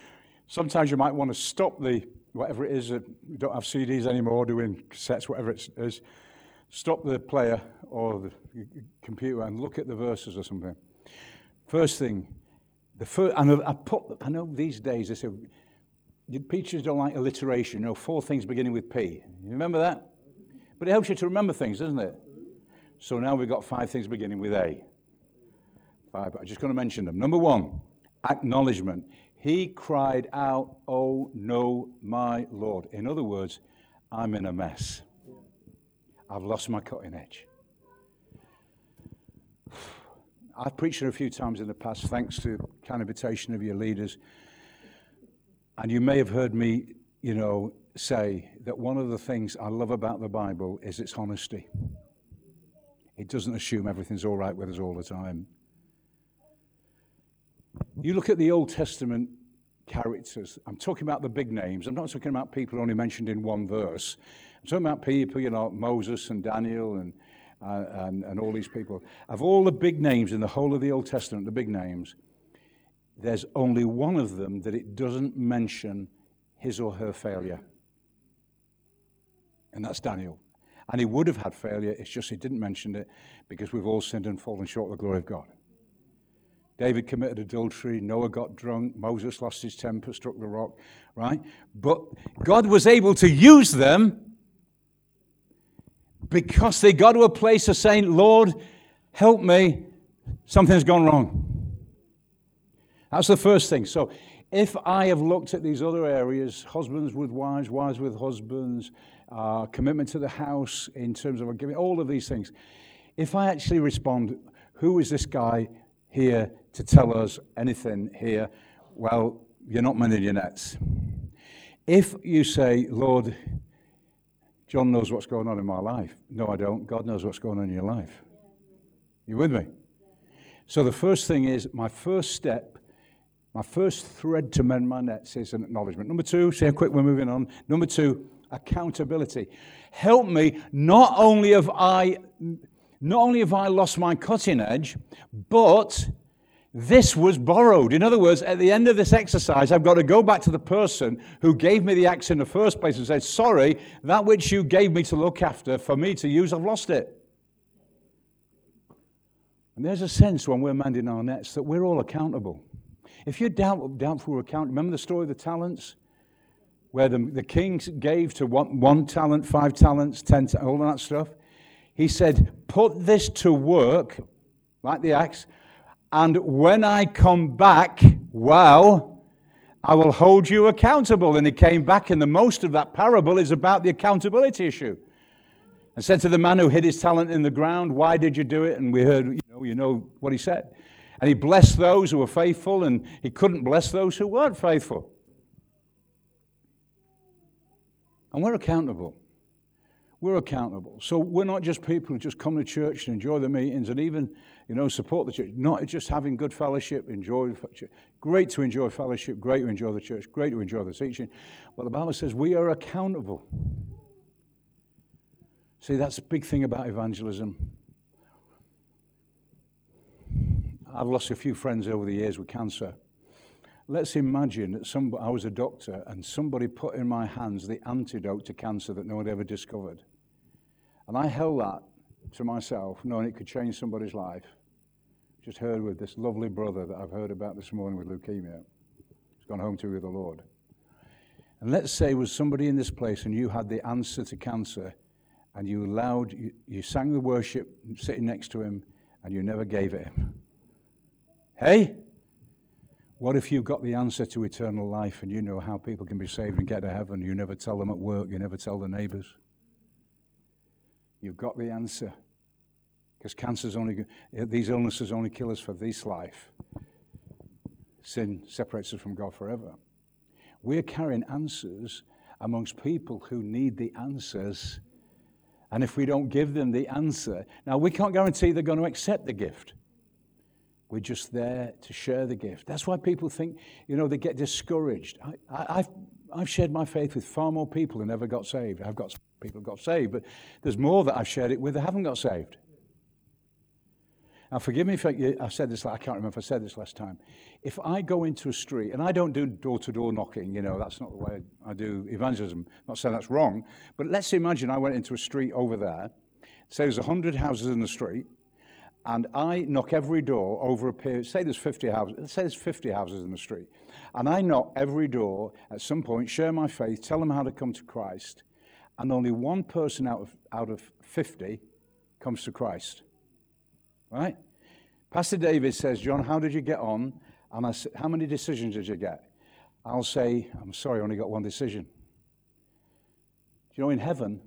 sometimes you might want to stop the whatever it is. That we don't have CDs anymore, doing cassettes, whatever it is. Stop the player or the computer and look at the verses or something. First thing, the first, know, I, put, I know these days they say preachers don't like alliteration. You know, four things beginning with P. You remember that? But it helps you to remember things, doesn't it? So now we've got five things beginning with A. Five, I'm just going to mention them. Number one, acknowledgement. He cried out, Oh, no, my Lord. In other words, I'm in a mess. I've lost my cutting edge. I've preached it a few times in the past, thanks to kind invitation of your leaders. And you may have heard me, you know, say that one of the things I love about the Bible is its honesty. It doesn't assume everything's all right with us all the time. You look at the Old Testament characters. I'm talking about the big names. I'm not talking about people only mentioned in one verse. I'm talking about people, you know, Moses and Daniel and, uh, and, and all these people. Of all the big names in the whole of the Old Testament, the big names, there's only one of them that it doesn't mention his or her failure. And that's Daniel. And he would have had failure, it's just he didn't mention it because we've all sinned and fallen short of the glory of God. David committed adultery, Noah got drunk, Moses lost his temper, struck the rock, right? But God was able to use them because they got to a place of saying, Lord, help me, something's gone wrong. That's the first thing. So if I have looked at these other areas, husbands with wives, wives with husbands, uh, commitment to the house in terms of giving, all of these things. If I actually respond, who is this guy here to tell us anything here? Well, you're not mending your nets. If you say, Lord, John knows what's going on in my life. No, I don't. God knows what's going on in your life. You with me? So the first thing is my first step, my first thread to mend my nets is an acknowledgement. Number two, say quick, we're moving on. Number two, accountability. Help me, not only have I not only have I lost my cutting edge, but this was borrowed. In other words, at the end of this exercise, I've got to go back to the person who gave me the axe in the first place and say, Sorry, that which you gave me to look after for me to use, I've lost it. And there's a sense when we're mending our nets that we're all accountable. If you're doubt, doubtful account, remember the story of the talents? where the, the king gave to one, one talent, five talents, ten, all that stuff. He said, Put this to work, like the axe, and when I come back, well, I will hold you accountable. And he came back, and the most of that parable is about the accountability issue. And said to the man who hid his talent in the ground, Why did you do it? And we heard, you know, you know what he said. And he blessed those who were faithful, and he couldn't bless those who weren't faithful. And we're accountable. We're accountable. So we're not just people who just come to church and enjoy the meetings and even, you know, support the church. Not just having good fellowship, enjoy Great to enjoy fellowship, great to enjoy the church, great to enjoy the teaching. But the Bible says we are accountable. See, that's a big thing about evangelism. I've lost a few friends over the years with cancer. Let's imagine that some, I was a doctor and somebody put in my hands the antidote to cancer that no one ever discovered. And I held that to myself, knowing it could change somebody's life. Just heard with this lovely brother that I've heard about this morning with leukemia. He's gone home to be with the Lord. And let's say was somebody in this place and you had the answer to cancer and you allowed, you, you sang the worship sitting next to him and you never gave it him. Hey? What if you've got the answer to eternal life and you know how people can be saved and get to heaven? You never tell them at work, you never tell the neighbors. You've got the answer. Because cancer's only, eh, these illnesses only kill us for this life. Sin separates us from God forever. We're carrying answers amongst people who need the answers. And if we don't give them the answer, now we can't guarantee they're going to accept the gift. We're just there to share the gift. That's why people think, you know, they get discouraged. I, have I've shared my faith with far more people who never got saved. I've got people got saved, but there's more that I've shared it with that haven't got saved. Now, forgive me if I, I said this, I can't remember if I said this last time. If I go into a street, and I don't do door to door knocking, you know, that's not the way I do evangelism. I'm not saying that's wrong, but let's imagine I went into a street over there, say there's 100 houses in the street, and I knock every door over a period, say there's 50 houses, let's say there's 50 houses in the street, and I knock every door at some point, share my faith, tell them how to come to Christ, and only one person out of, out of 50 comes to Christ. Right? Pastor David says, John, how did you get on? And I said, how many decisions did you get? I'll say, I'm sorry, I only got one decision. Do you know, in heaven,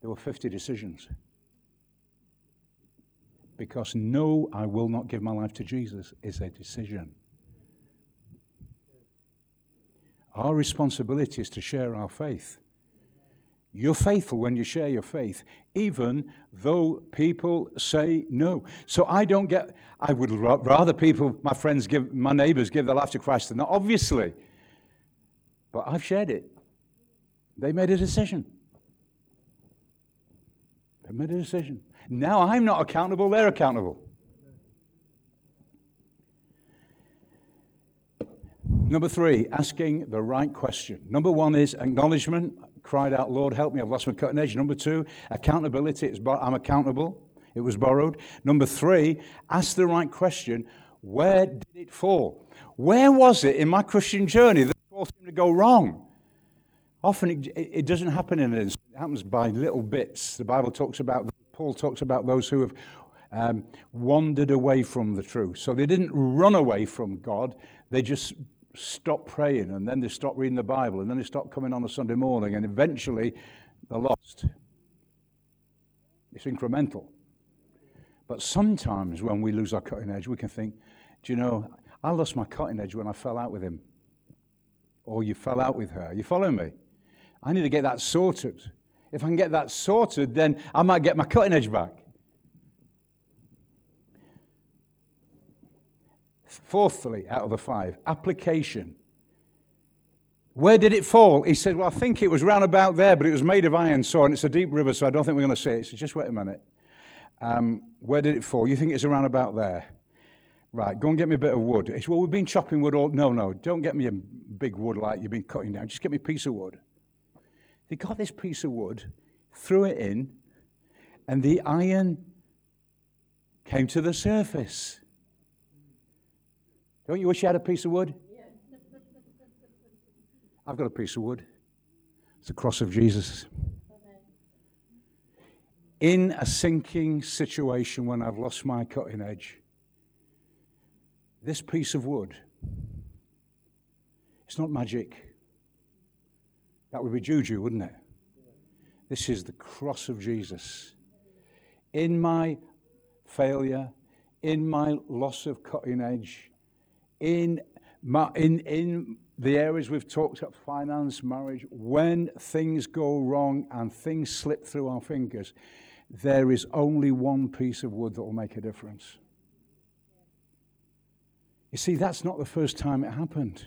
there were 50 decisions. Because no, I will not give my life to Jesus is a decision. Our responsibility is to share our faith. You're faithful when you share your faith, even though people say no. So I don't get, I would rather people, my friends, give, my neighbors give their life to Christ than not, obviously. But I've shared it. They made a decision. They made a decision. Now I'm not accountable, they're accountable. Number three, asking the right question. Number one is acknowledgement cried out, Lord, help me, I've lost my cutting edge. Number two, accountability, it's, I'm accountable, it was borrowed. Number three, ask the right question, where did it fall? Where was it in my Christian journey that all seemed to go wrong? Often it, it doesn't happen in an instant, it happens by little bits. The Bible talks about, Paul talks about those who have um, wandered away from the truth. So they didn't run away from God, they just stop praying and then they stop reading the Bible and then they stop coming on a Sunday morning and eventually they're lost. It's incremental. But sometimes when we lose our cutting edge, we can think, do you know, I lost my cutting edge when I fell out with him. Or you fell out with her. You follow me? I need to get that sorted. If I can get that sorted, then I might get my cutting edge back. Fourthly, out of the five, application. Where did it fall? He said, Well, I think it was round about there, but it was made of iron, so and it's a deep river, so I don't think we're going to see it. So just wait a minute. Um, where did it fall? You think it's around about there? Right, go and get me a bit of wood. He Well, we've been chopping wood all. No, no, don't get me a big wood like you've been cutting down. Just get me a piece of wood. They got this piece of wood, threw it in, and the iron came to the surface. Don't you wish you had a piece of wood? I've got a piece of wood. It's the cross of Jesus. In a sinking situation when I've lost my cutting edge, this piece of wood, it's not magic. That would be juju, wouldn't it? This is the cross of Jesus. In my failure, in my loss of cutting edge, in, in, in the areas we've talked about finance, marriage, when things go wrong and things slip through our fingers, there is only one piece of wood that will make a difference. You see, that's not the first time it happened.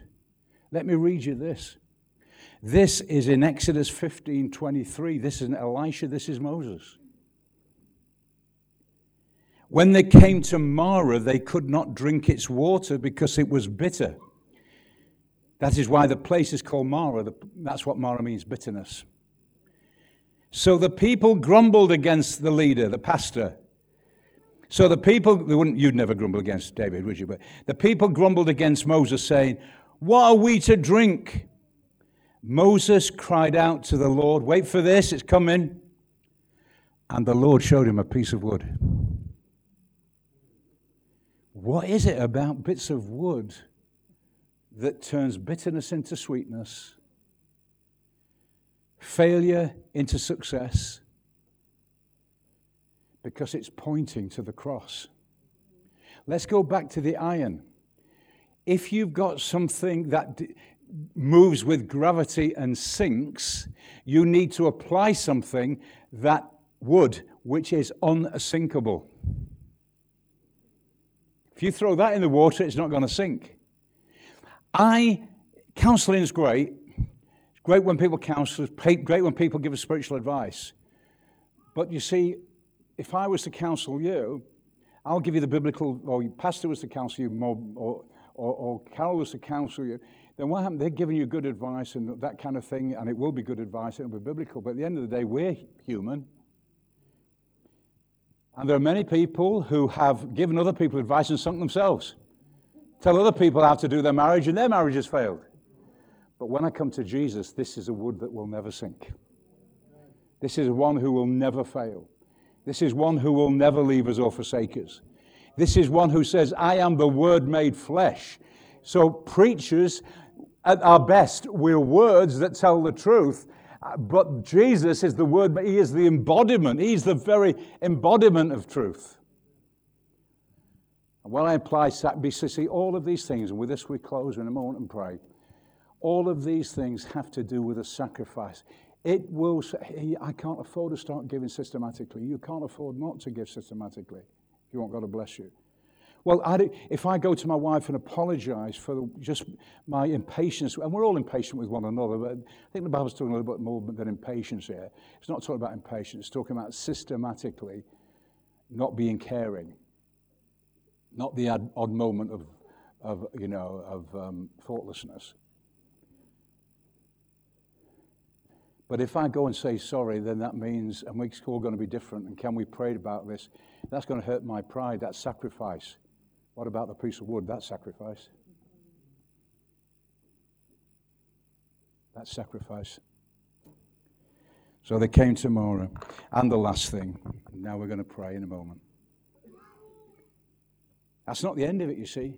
Let me read you this. This is in Exodus 15 23. This is Elisha, this is Moses. When they came to Mara, they could not drink its water because it was bitter. That is why the place is called Mara. That's what Mara means bitterness. So the people grumbled against the leader, the pastor. So the people, wouldn't, you'd never grumble against David, would you? But the people grumbled against Moses, saying, What are we to drink? Moses cried out to the Lord, Wait for this, it's coming. And the Lord showed him a piece of wood. What is it about bits of wood that turns bitterness into sweetness, failure into success, because it's pointing to the cross. Let's go back to the iron. If you've got something that d- moves with gravity and sinks, you need to apply something that would, which is unsinkable. If you throw that in the water, it's not going to sink. I, counseling is great. It's great when people counsel, great when people give us spiritual advice. But you see, if I was to counsel you, I'll give you the biblical, or your pastor was to counsel you, or, or, or Carol was to counsel you, then what happened? They're giving you good advice and that kind of thing, and it will be good advice, it'll be biblical. But at the end of the day, we're human. And there are many people who have given other people advice and sunk themselves. Tell other people how to do their marriage, and their marriage has failed. But when I come to Jesus, this is a wood that will never sink. This is one who will never fail. This is one who will never leave us or forsake us. This is one who says, I am the Word made flesh. So, preachers, at our best, we're words that tell the truth, but Jesus is the Word, but He is the embodiment. He's the very embodiment of truth. And when I apply BCC, all of these things, and with this we close in a moment and pray, all of these things have to do with a sacrifice. It will say, I can't afford to start giving systematically. You can't afford not to give systematically if you want God to bless you. Well, I if I go to my wife and apologize for just my impatience, and we're all impatient with one another, but I think the Bible's talking a little bit more than impatience here. It's not talking about impatience, it's talking about systematically not being caring, not the odd, odd moment of, of, you know, of um, thoughtlessness. But if I go and say sorry, then that means, and we're all going to be different, and can we pray about this? That's going to hurt my pride, that sacrifice. What about the piece of wood? That sacrifice. That sacrifice. So they came to Mara. And the last thing, now we're going to pray in a moment. That's not the end of it, you see.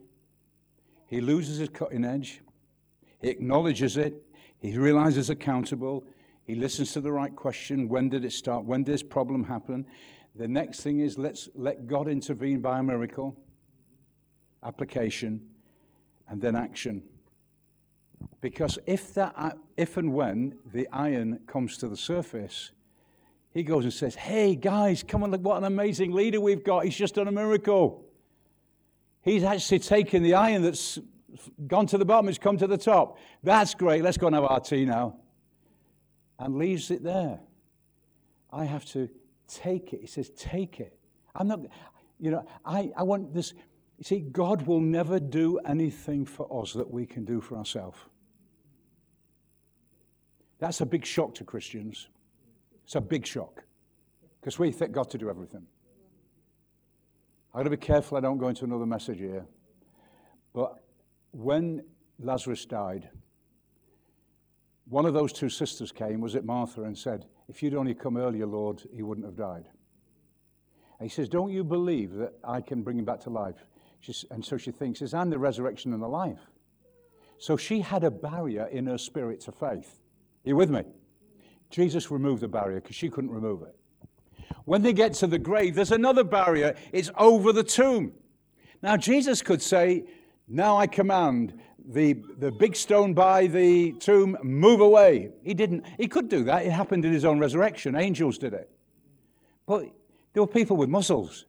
He loses his cutting edge, he acknowledges it, he realizes accountable, he listens to the right question. When did it start? When did this problem happen? The next thing is let's let God intervene by a miracle, application, and then action. Because if, that, if and when the iron comes to the surface, he goes and says, Hey, guys, come on, look what an amazing leader we've got. He's just done a miracle. He's actually taken the iron that's gone to the bottom, it's come to the top. That's great. Let's go and have our tea now and leaves it there. I have to take it. He says, Take it. I'm not, you know, I, I want this. You see, God will never do anything for us that we can do for ourselves. That's a big shock to Christians. It's a big shock because we think God to do everything. I've got to be careful I don't go into another message here. But when Lazarus died, one of those two sisters came, was it Martha, and said, If you'd only come earlier, Lord, he wouldn't have died. And he says, Don't you believe that I can bring him back to life? She's, and so she thinks, Is I'm the resurrection and the life. So she had a barrier in her spirit to faith. Are you with me? Jesus removed the barrier because she couldn't remove it. When they get to the grave, there's another barrier. It's over the tomb. Now, Jesus could say, Now I command the, the big stone by the tomb, move away. He didn't. He could do that. It happened in his own resurrection. Angels did it. But there were people with muscles.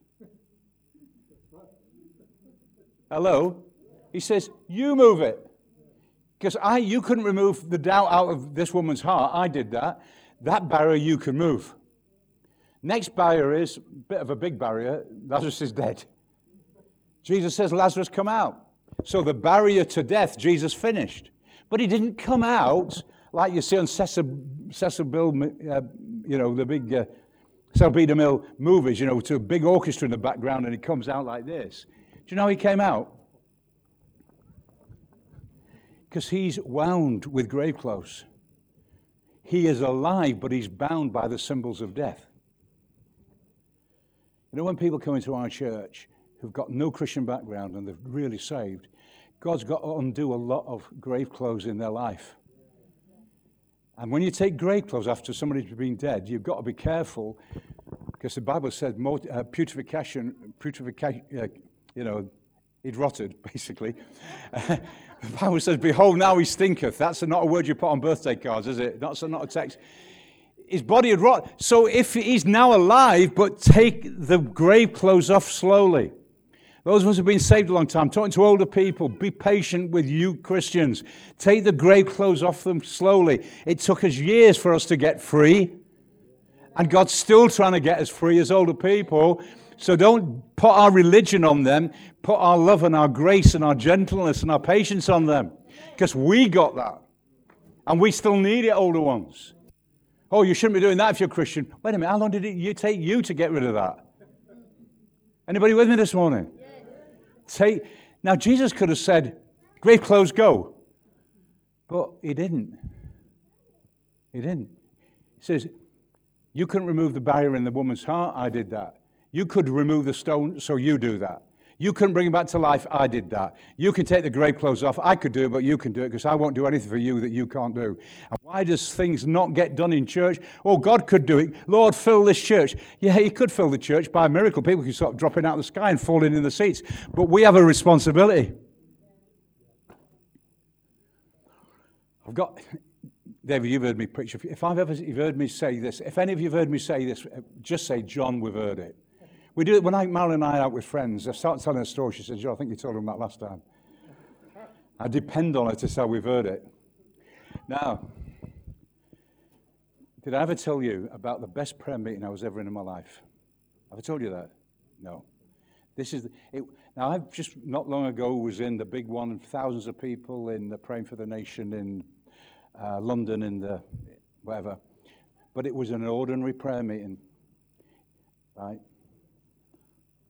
Hello? He says, You move it. Because I, you couldn't remove the doubt out of this woman's heart. I did that. That barrier you can move. Next barrier is a bit of a big barrier. Lazarus is dead. Jesus says, Lazarus, come out. So the barrier to death, Jesus finished. But he didn't come out like you see on Cecil, Cecil Bill, uh, you know, the big uh, B. DeMille movies, you know, to a big orchestra in the background, and he comes out like this. Do you know how he came out? Because he's wound with grave clothes. He is alive, but he's bound by the symbols of death. You know, when people come into our church who've got no Christian background and they're really saved, God's got to undo a lot of grave clothes in their life. And when you take grave clothes after somebody's been dead, you've got to be careful because the Bible said uh, putrefaction, putrefaction, uh, you know, he'd rotted, basically. the Bible says, Behold, now he stinketh. That's not a word you put on birthday cards, is it? That's not a text. His body had rot. So if he's now alive, but take the grave clothes off slowly. Those of us who've been saved a long time, talking to older people, be patient with you Christians. Take the grave clothes off them slowly. It took us years for us to get free. And God's still trying to get us free as older people. So don't put our religion on them. Put our love and our grace and our gentleness and our patience on them. Because we got that. And we still need it, older ones. Oh, you shouldn't be doing that if you're Christian. Wait a minute, how long did it take you to get rid of that? Anybody with me this morning? Take, now, Jesus could have said, Grave clothes, go. But he didn't. He didn't. He says, You couldn't remove the barrier in the woman's heart. I did that. You could remove the stone, so you do that. You couldn't bring him back to life. I did that. You can take the grave clothes off. I could do it, but you can do it because I won't do anything for you that you can't do. And why does things not get done in church? Oh, God could do it. Lord, fill this church. Yeah, He could fill the church by a miracle. People could start dropping out of the sky and falling in the seats. But we have a responsibility. I've got, David, you've heard me preach. If I've ever you've heard me say this, if any of you have heard me say this, just say, John, we've heard it. We do it when I, Marilyn and I are out with friends. I start telling a story. She says, Joe, I think you told them that last time. I depend on her to say we've heard it. Now, did I ever tell you about the best prayer meeting I was ever in in my life? Have I told you that? No. This is it, now. I've just not long ago was in the big one, thousands of people in the praying for the nation in uh, London in the whatever, but it was an ordinary prayer meeting, right?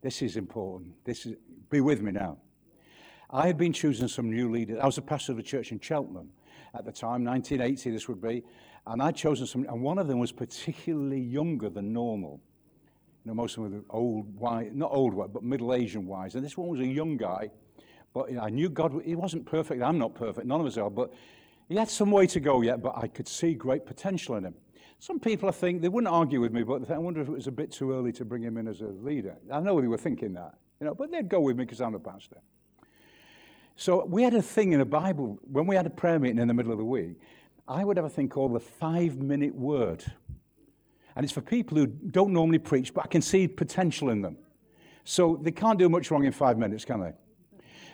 This is important. This is, be with me now. I had been choosing some new leaders. I was a pastor of a church in Cheltenham at the time, 1980 this would be, and I'd chosen some, and one of them was particularly younger than normal. You know, most of them were old, wise, not old, but middle Asian wise. And this one was a young guy, but I knew God, he wasn't perfect. I'm not perfect, none of us are, but he had some way to go yet, but I could see great potential in him. Some people, I think, they wouldn't argue with me, but I wonder if it was a bit too early to bring him in as a leader. I know they were thinking that, you know, but they'd go with me because I'm a pastor. So we had a thing in the Bible, when we had a prayer meeting in the middle of the week, I would have a thing called the five minute word. And it's for people who don't normally preach, but I can see potential in them. So they can't do much wrong in five minutes, can they?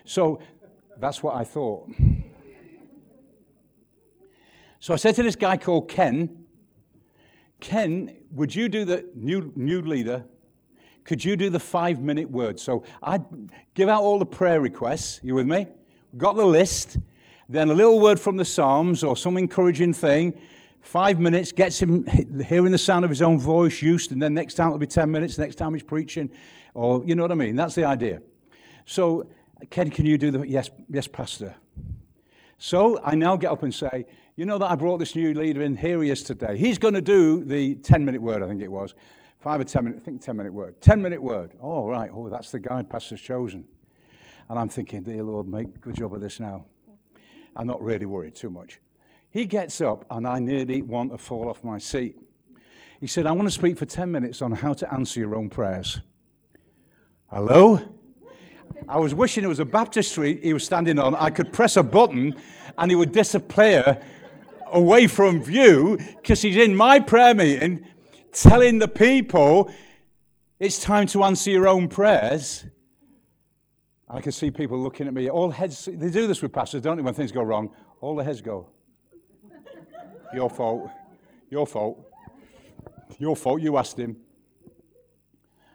So that's what I thought. So I said to this guy called Ken, Ken, would you do the new, new leader? Could you do the five minute word? So I'd give out all the prayer requests. You with me? Got the list. Then a little word from the Psalms or some encouraging thing. Five minutes gets him hearing the sound of his own voice used, and then next time it'll be 10 minutes, next time he's preaching. Or, you know what I mean? That's the idea. So, Ken, can you do the yes, yes, Pastor? So I now get up and say, you know that I brought this new leader in, here he is today. He's going to do the 10 minute word, I think it was. Five or 10 minute, I think 10 minute word. 10 minute word. Oh, right. Oh, that's the guide Pastor's chosen. And I'm thinking, dear Lord, make good job of this now. I'm not really worried too much. He gets up, and I nearly want to fall off my seat. He said, I want to speak for 10 minutes on how to answer your own prayers. Hello? I was wishing it was a baptistry he was standing on. I could press a button and he would disappear away from view because he's in my prayer meeting telling the people it's time to answer your own prayers. I can see people looking at me. All heads, they do this with pastors, don't they, when things go wrong? All the heads go. Your fault. Your fault. Your fault. You asked him.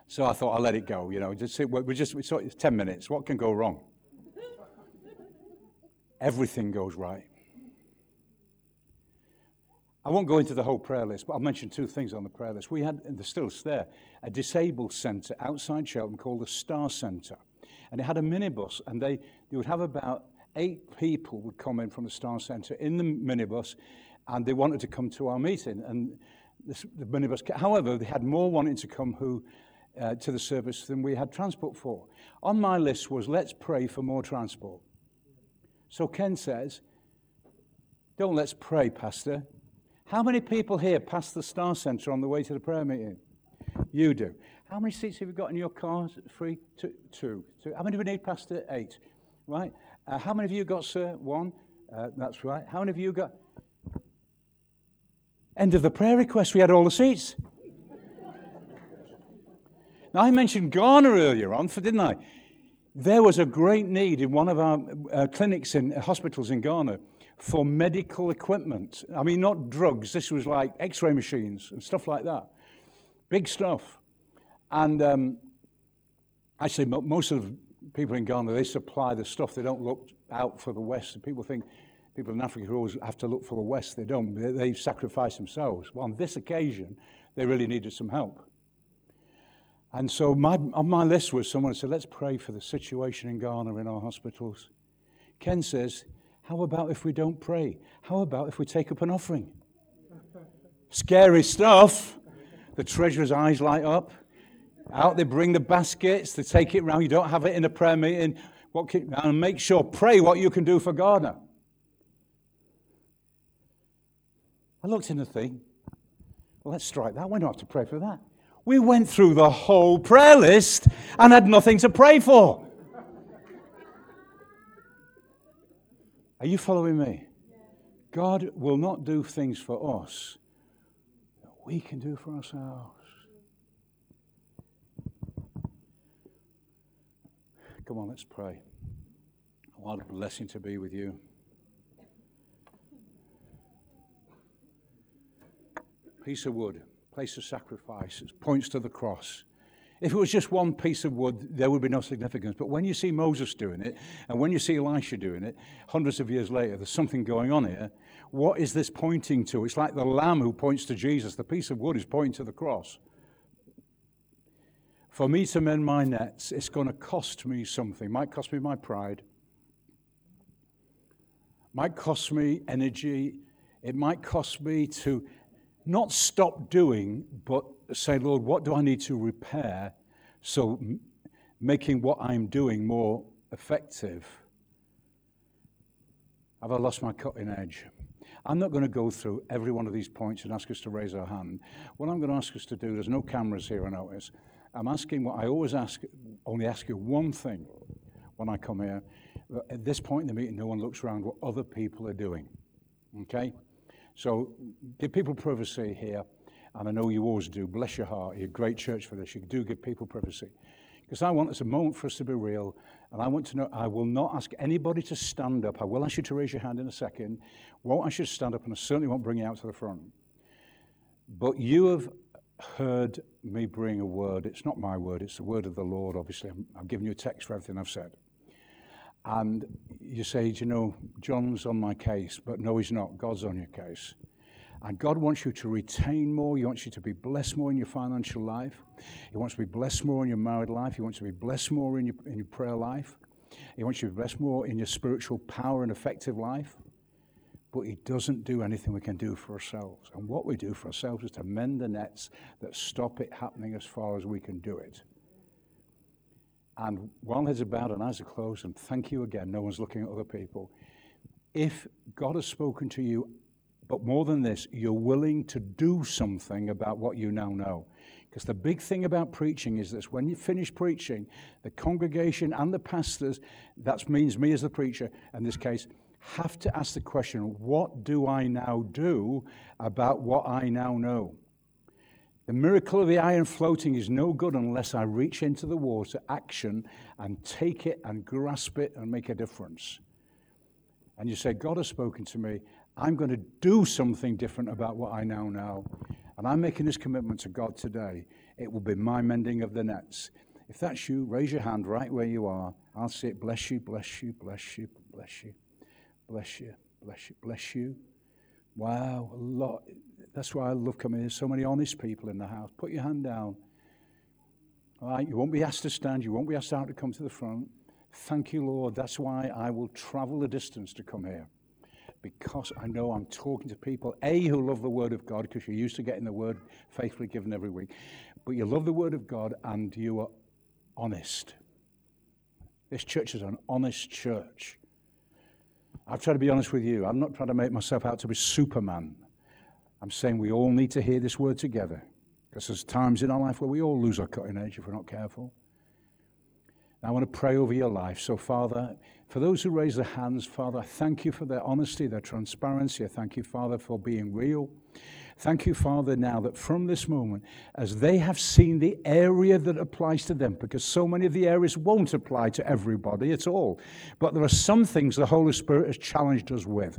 So I thought I'll let it go. You know, just we just we saw it's ten minutes. What can go wrong? Everything goes right. I won't go into the whole prayer list, but I'll mention two things on the prayer list. We had, and they're still there, a disabled centre outside Cheltenham called the Star Centre. And it had a minibus, and they, they would have about eight people would come in from the Star Centre in the minibus, and they wanted to come to our meeting. And this, the minibus, however, they had more wanting to come who uh, to the service than we had transport for. On my list was let's pray for more transport. So Ken says, Don't let's pray, Pastor. How many people here pass the Star Centre on the way to the prayer meeting? You do. How many seats have you got in your car? Three, two, two. two. How many do we need, Pastor? Eight. Right. Uh, how many of you got, sir? One. Uh, that's right. How many of you got? End of the prayer request. We had all the seats. now, I mentioned Ghana earlier on, didn't I? There was a great need in one of our uh, clinics in uh, hospitals in Ghana for medical equipment. I mean, not drugs. This was like X-ray machines and stuff like that. Big stuff. And um, actually, most of the people in Ghana, they supply the stuff. They don't look out for the West. People think people in Africa always have to look for the West. They don't. They, they sacrifice themselves. Well, on this occasion, they really needed some help. And so my, on my list was someone said, let's pray for the situation in Ghana in our hospitals. Ken says, how about if we don't pray? How about if we take up an offering? Scary stuff. The treasurer's eyes light up. Out they bring the baskets, they take it round. You don't have it in a prayer meeting. What can, and make sure, pray what you can do for Ghana. I looked in the thing. Well, let's strike that. We don't have to pray for that. We went through the whole prayer list and had nothing to pray for. Are you following me? God will not do things for us that we can do for ourselves. Come on, let's pray. What a blessing to be with you. Piece of wood, place of sacrifice, it points to the cross. If it was just one piece of wood, there would be no significance. But when you see Moses doing it, and when you see Elisha doing it, hundreds of years later, there's something going on here. What is this pointing to? It's like the lamb who points to Jesus. The piece of wood is pointing to the cross. For me to mend my nets, it's going to cost me something. Might cost me my pride. Might cost me energy. It might cost me to not stop doing, but say, Lord, what do I need to repair? So m- making what I'm doing more effective. Have I lost my cutting edge? I'm not going to go through every one of these points and ask us to raise our hand. What I'm going to ask us to do, there's no cameras here, I notice. I'm asking what I always ask, only ask you one thing when I come here. At this point in the meeting, no one looks around what other people are doing. Okay? So give people privacy here, and I know you always do. Bless your heart. You're a great church for this. You do give people privacy. Because I want this a moment for us to be real, and I want to know I will not ask anybody to stand up. I will ask you to raise your hand in a second. Won't ask you to stand up, and I certainly won't bring you out to the front. But you have heard me bring a word. It's not my word, it's the word of the Lord, obviously. I'm, I'm giving you a text for everything I've said. And you say, you know, John's on my case, but no, he's not. God's on your case. And God wants you to retain more. He wants you to be blessed more in your financial life. He wants to be blessed more in your married life. He wants to be blessed more in your, in your prayer life. He wants you to be blessed more in your spiritual power and effective life but he doesn't do anything we can do for ourselves. And what we do for ourselves is to mend the nets that stop it happening as far as we can do it. And while heads are bowed and eyes are closed, and thank you again, no one's looking at other people. If God has spoken to you, but more than this, you're willing to do something about what you now know. Because the big thing about preaching is this when you finish preaching, the congregation and the pastors, that means me as the preacher in this case, have to ask the question what do I now do about what I now know? The miracle of the iron floating is no good unless I reach into the water, action, and take it and grasp it and make a difference. And you say, God has spoken to me. I'm going to do something different about what I now know. And I'm making this commitment to God today. It will be my mending of the nets. If that's you, raise your hand right where you are. I'll say, Bless you, bless you, bless you, bless you. Bless you, bless you, bless you. Wow, a lot. That's why I love coming here. So many honest people in the house. Put your hand down. All right, you won't be asked to stand. You won't be asked out to come to the front. Thank you, Lord. That's why I will travel the distance to come here. Because I know I'm talking to people, A, who love the Word of God, because you're used to getting the Word faithfully given every week. But you love the Word of God and you are honest. This church is an honest church. I've tried to be honest with you. I'm not trying to make myself out to be Superman. I'm saying we all need to hear this word together because there's times in our life where we all lose our cutting edge if we're not careful. I want to pray over your life. So, Father, for those who raise their hands, Father, I thank you for their honesty, their transparency. I thank you, Father, for being real. Thank you, Father, now that from this moment, as they have seen the area that applies to them, because so many of the areas won't apply to everybody at all, but there are some things the Holy Spirit has challenged us with.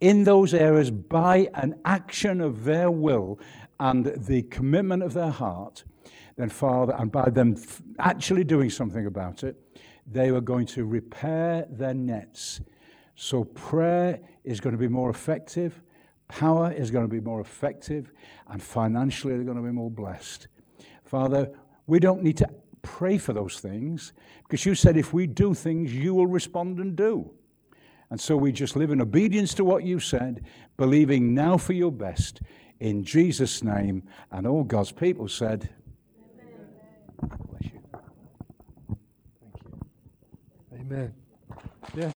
In those areas, by an action of their will and the commitment of their heart, then, Father, and by them actually doing something about it, they were going to repair their nets. So, prayer is going to be more effective power is going to be more effective, and financially they're going to be more blessed. Father, we don't need to pray for those things because you said if we do things, you will respond and do. And so we just live in obedience to what you said, believing now for your best. In Jesus' name. And all God's people said, Amen. Bless you. Thank you. Amen. Yeah.